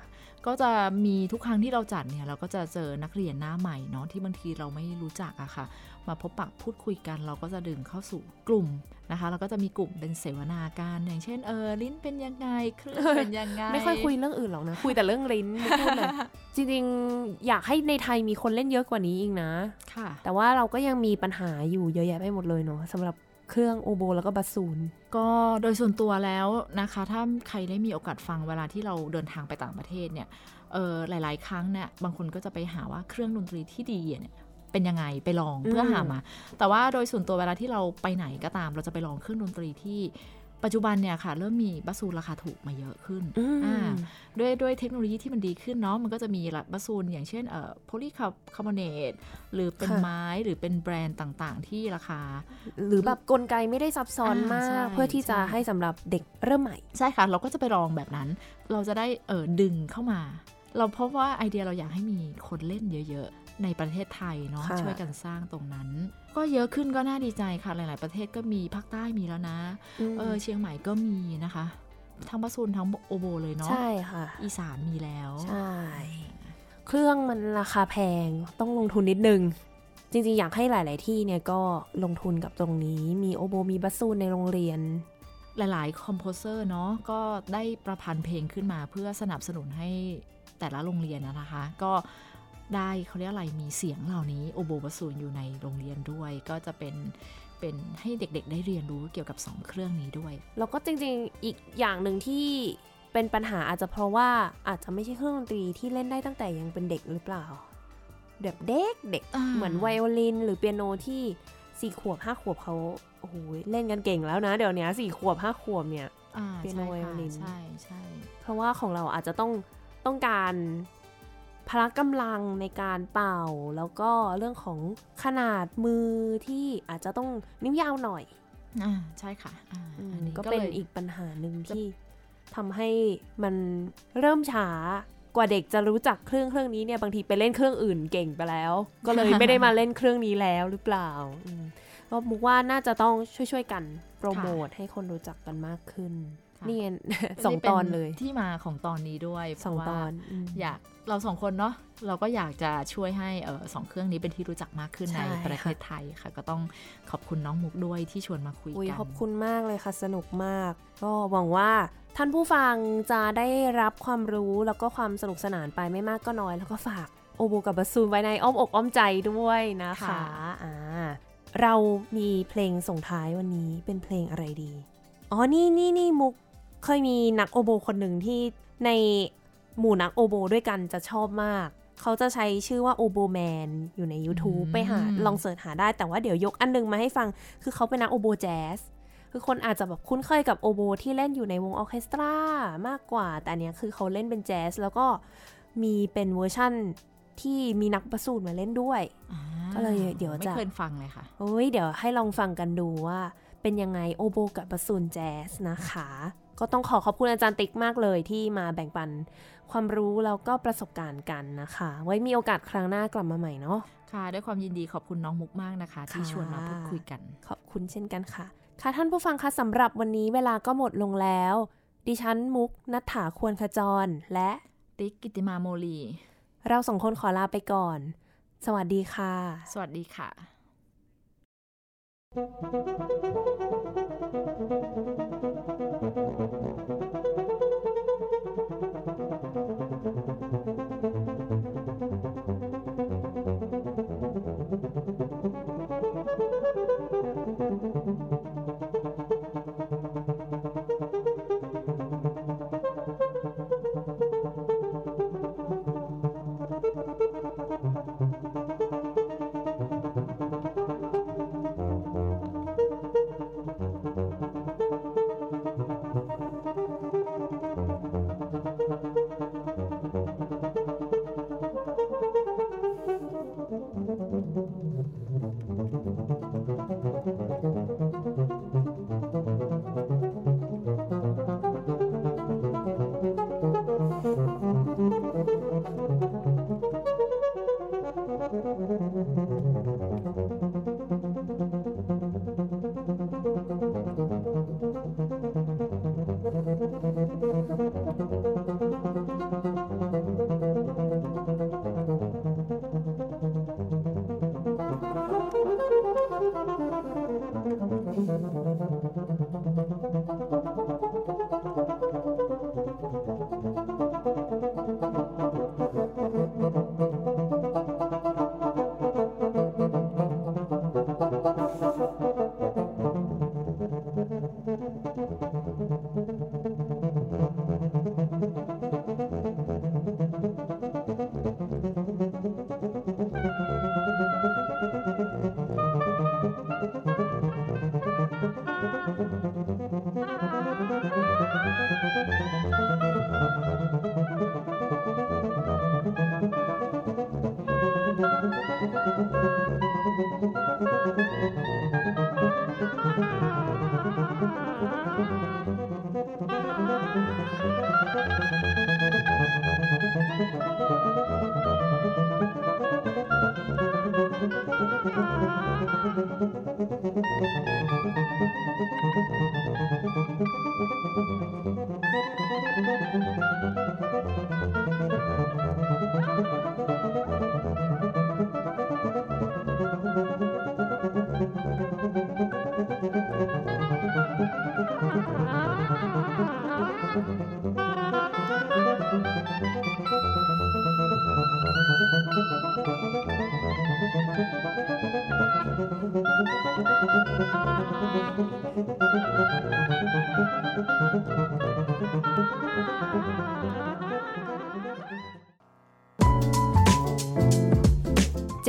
ก็จะมีทุกครั้งที่เราจัดเนี่ยเราก็จะเจอนักเรียนหน้าใหม่เนาะที่บางทีเราไม่รู้จักอะค่ะ มาพบปะพูดคุยกันเราก็จะดึงเข้าสู่กลุ่มนะคะเราก็จะมีกลุ่มเป็นเสวนาการอย่างเช่นเออลิ้นเป็นยังไงเครื่องเป็นยังไงไม่ค่อยคุยเรื่องอื่นหรอกนะคุยแต่เรื่องลิ้นไม่พูดเลยจริงๆอยากให้ในไทยมีคนเล่นเยอะกว่านี้อีกนะ ค่ะ แต่ว่าเราก็ยังมีปัญหาอยู่เยอะแยะไปหมดเลยเนาะสำหรับ เครื่องโอโบแล้วก็บาซูนก็โดยส่วนตัวแล้วนะคะ ถ้าใครได้มีโอกาสฟังเวลาที่เราเดินทางไปต่างประเทศเนี่ยเออหลาย ๆ ครั้งเนี่ยบางคนก็จะไปหาว่าเครื่องดนตรีที่ดีเนี่ยเป็นยังไงไปลองเพื่อหามา แต่ว่าโดยส่วนตัวเวลาที่เราไปไหนก็ตาม เราจะไปลองเครื่องดนตรีที่ ปัจจุบันเนี่ยค่ะ เริ่มมีบัสซูนราคาถูกมาเยอะขึ้นอืมอ่าด้วยด้วยเทคโนโลยีที่มันดีขึ้นเนาะมันก็จะมีบัสซูนอย่างเช่นเอ่อโพลีคาร์บอเนตหรือเป็นค่ะไม้หรือเป็นแบรนด์ต่างๆ ที่ราคา หรือแบบกลไกไม่ได้ซับซ้อนมาอ่าใช่กเพื่อที่จะใช่ให้สำหรับเด็กเริ่มใหม่ ใช่ค่ะ เราก็จะไปลองแบบนั้น เราจะได้เออดึงเข้ามาเราพบว่าไอเดียเราอยากให้มีคนเล่นเยอะๆ ในประเทศไทยเนาะค่ะช่วยกันสร้างตรงนั้น ก็เยอะขึ้นก็น่าดีใจค่ะหลาย ๆ ประเทศก็มีภาคใต้มีแล้วนะมเออเชียงใหม่ก็มีนะคะ ทั้งบัสซูนทั้งโอโบเลยเนาะใช่ค่ะ อีสานมีแล้วใช่เครื่องมันราคาแพงต้องลงทุนนิดนึงจริง ๆ อยากให้หลาย ๆ ที่เนี่ยก็ลงทุนกับตรงนี้ มีโอโบมีบัสซูนในโรงเรียน หลาย ๆ คอมโพเซอร์เนาะก็ได้ประพันธ์เพลงขึ้นมาเพื่อสนับสนุนให้แต่ละโรงเรียนนะนะคะ ก็ ได้เขาเรียกอะไรมีเสียงเหล่านี้โอโบบาสูนอยู่ในโรงเรียนด้วย ก็จะเป็นเป็นให้เด็กๆ ได้เรียนรู้เกี่ยวกับ 2 เครื่องนี้ด้วย แล้วก็จริงๆอีกอย่างหนึ่งที่เป็นปัญหาอาจจะเพราะว่าอาจจะไม่ใช่เครื่องดนตรีที่เล่นได้ตั้งแต่ยังเป็นเด็กหรือเปล่าแบบเด็กเด็กอ่าเหมือนไวโอลิน หรือเปียโนที่สี่ขวบห้าขวบเขาโอ้โหเล่นกันเก่งแล้วนะ เดี๋ยวนี้สี่ขวบห้าขวบเนี่ยอ่าเปียโนใช่ไวโอค่ะลินใช่ใช่เพราะว่าของเราอาจจะต้องต้องการ พละกำลังในการเป่า แล้วก็เรื่องของขนาดมือที่อาจจะต้องนิ้วยาวหน่อยอ่าใช่ค่ะอ่าอืมอันนี้ก็ก็เป็นเลยอีกปัญหาหนึ่งที่ทำให้มันเริ่มช้ากว่าเด็กจะรู้จักเครื่องเครื่องนี้เนี่ยบางทีไปเล่นเครื่องอื่นเก่งไปแล้ว ก็เลยไม่ได้มาเล่นเครื่องนี้แล้วหรือเปล่าอืมก็มุกว่าน่าจะต้องช่วยๆกันโปรโมทให้คนรู้จักกันมากขึ้นค่ะ นี่ไงสองนี่ป็ตอนเลยที่มาของตอนนี้ด้วยสองเพราะว่าตอนอืมอยากเราสองคนเนาะเราก็อยากจะช่วยให้เออสองเครื่องนี้เป็นที่รู้จักมากขึ้นใช่ในประเทศค่ะไทยค่ะ ก็ต้องขอบคุณน้องมุกด้วยที่ชวนมาคุยอุ้ยกันขอบคุณมากเลยค่ะ สนุกมาก ก็หวังว่าท่านผู้ฟังจะได้รับความรู้แล้วก็ความสนุกสนานไปไม่มากก็น้อย แล้วก็ฝากโอโบกับบาซูนไว้ในอ้อมอกอ้อมใจด้วยนะคะอ่าเรามีเพลงส่งท้ายวันนี้เป็นเพลงอะไรดีอ๋อนี่นี่นี่มุก เคยมีนักโอโบคนหนึ่งที่ในหมู่นักโอโบด้วยกันจะชอบมาก เขาจะใช้ชื่อว่า Oboman อยู่ใน YouTube อืมไปหาลอง search หาได้ แต่ว่าเดี๋ยวยกอันหนึ่งมาให้ฟัง คือเขาเป็นนักโอโบแจ๊สคือคนอาจจะแบบคุ้นเคยกับโอโบที่เล่นอยู่ในวงออร์เคสตรามากกว่า แต่อันเนี้ยคือเขาเล่นเป็นแจ๊สแล้วก็มีเป็นเวอร์ชั่นที่มีนักบาสซูนมาเล่นด้วยอ่าก็เลยเดี๋ยวจะไม่เคยฟังเลยค่ะโอ้ยเดี๋ยวให้ลองฟังกันดูว่าเป็นยังไงโอโบกับบาซูนแจ๊สนะคะ ก็ต้องขอขอบคุณอาจารย์ติ๊กมากเลยที่มาแบ่งปันความรู้แล้วก็ประสบการณ์กันนะคะ ไว้มีโอกาสครั้งหน้ากลับมาใหม่เนาะค่ะ ด้วยความยินดีขอบคุณน้องมุกมากนะคะ ที่ค่ะชวนมาพูดคุยกัน ขอบคุณเช่นกันค่ะ ค่ะท่านผู้ฟังคะสำหรับวันนี้เวลาก็หมดลงแล้ว ดิฉันมุกนัฐถาควรขจร และติ๊กกิติมาโมลี เราสองคนขอลาไปก่อน สวัสดีค่ะ สวัสดีค่ะ Thank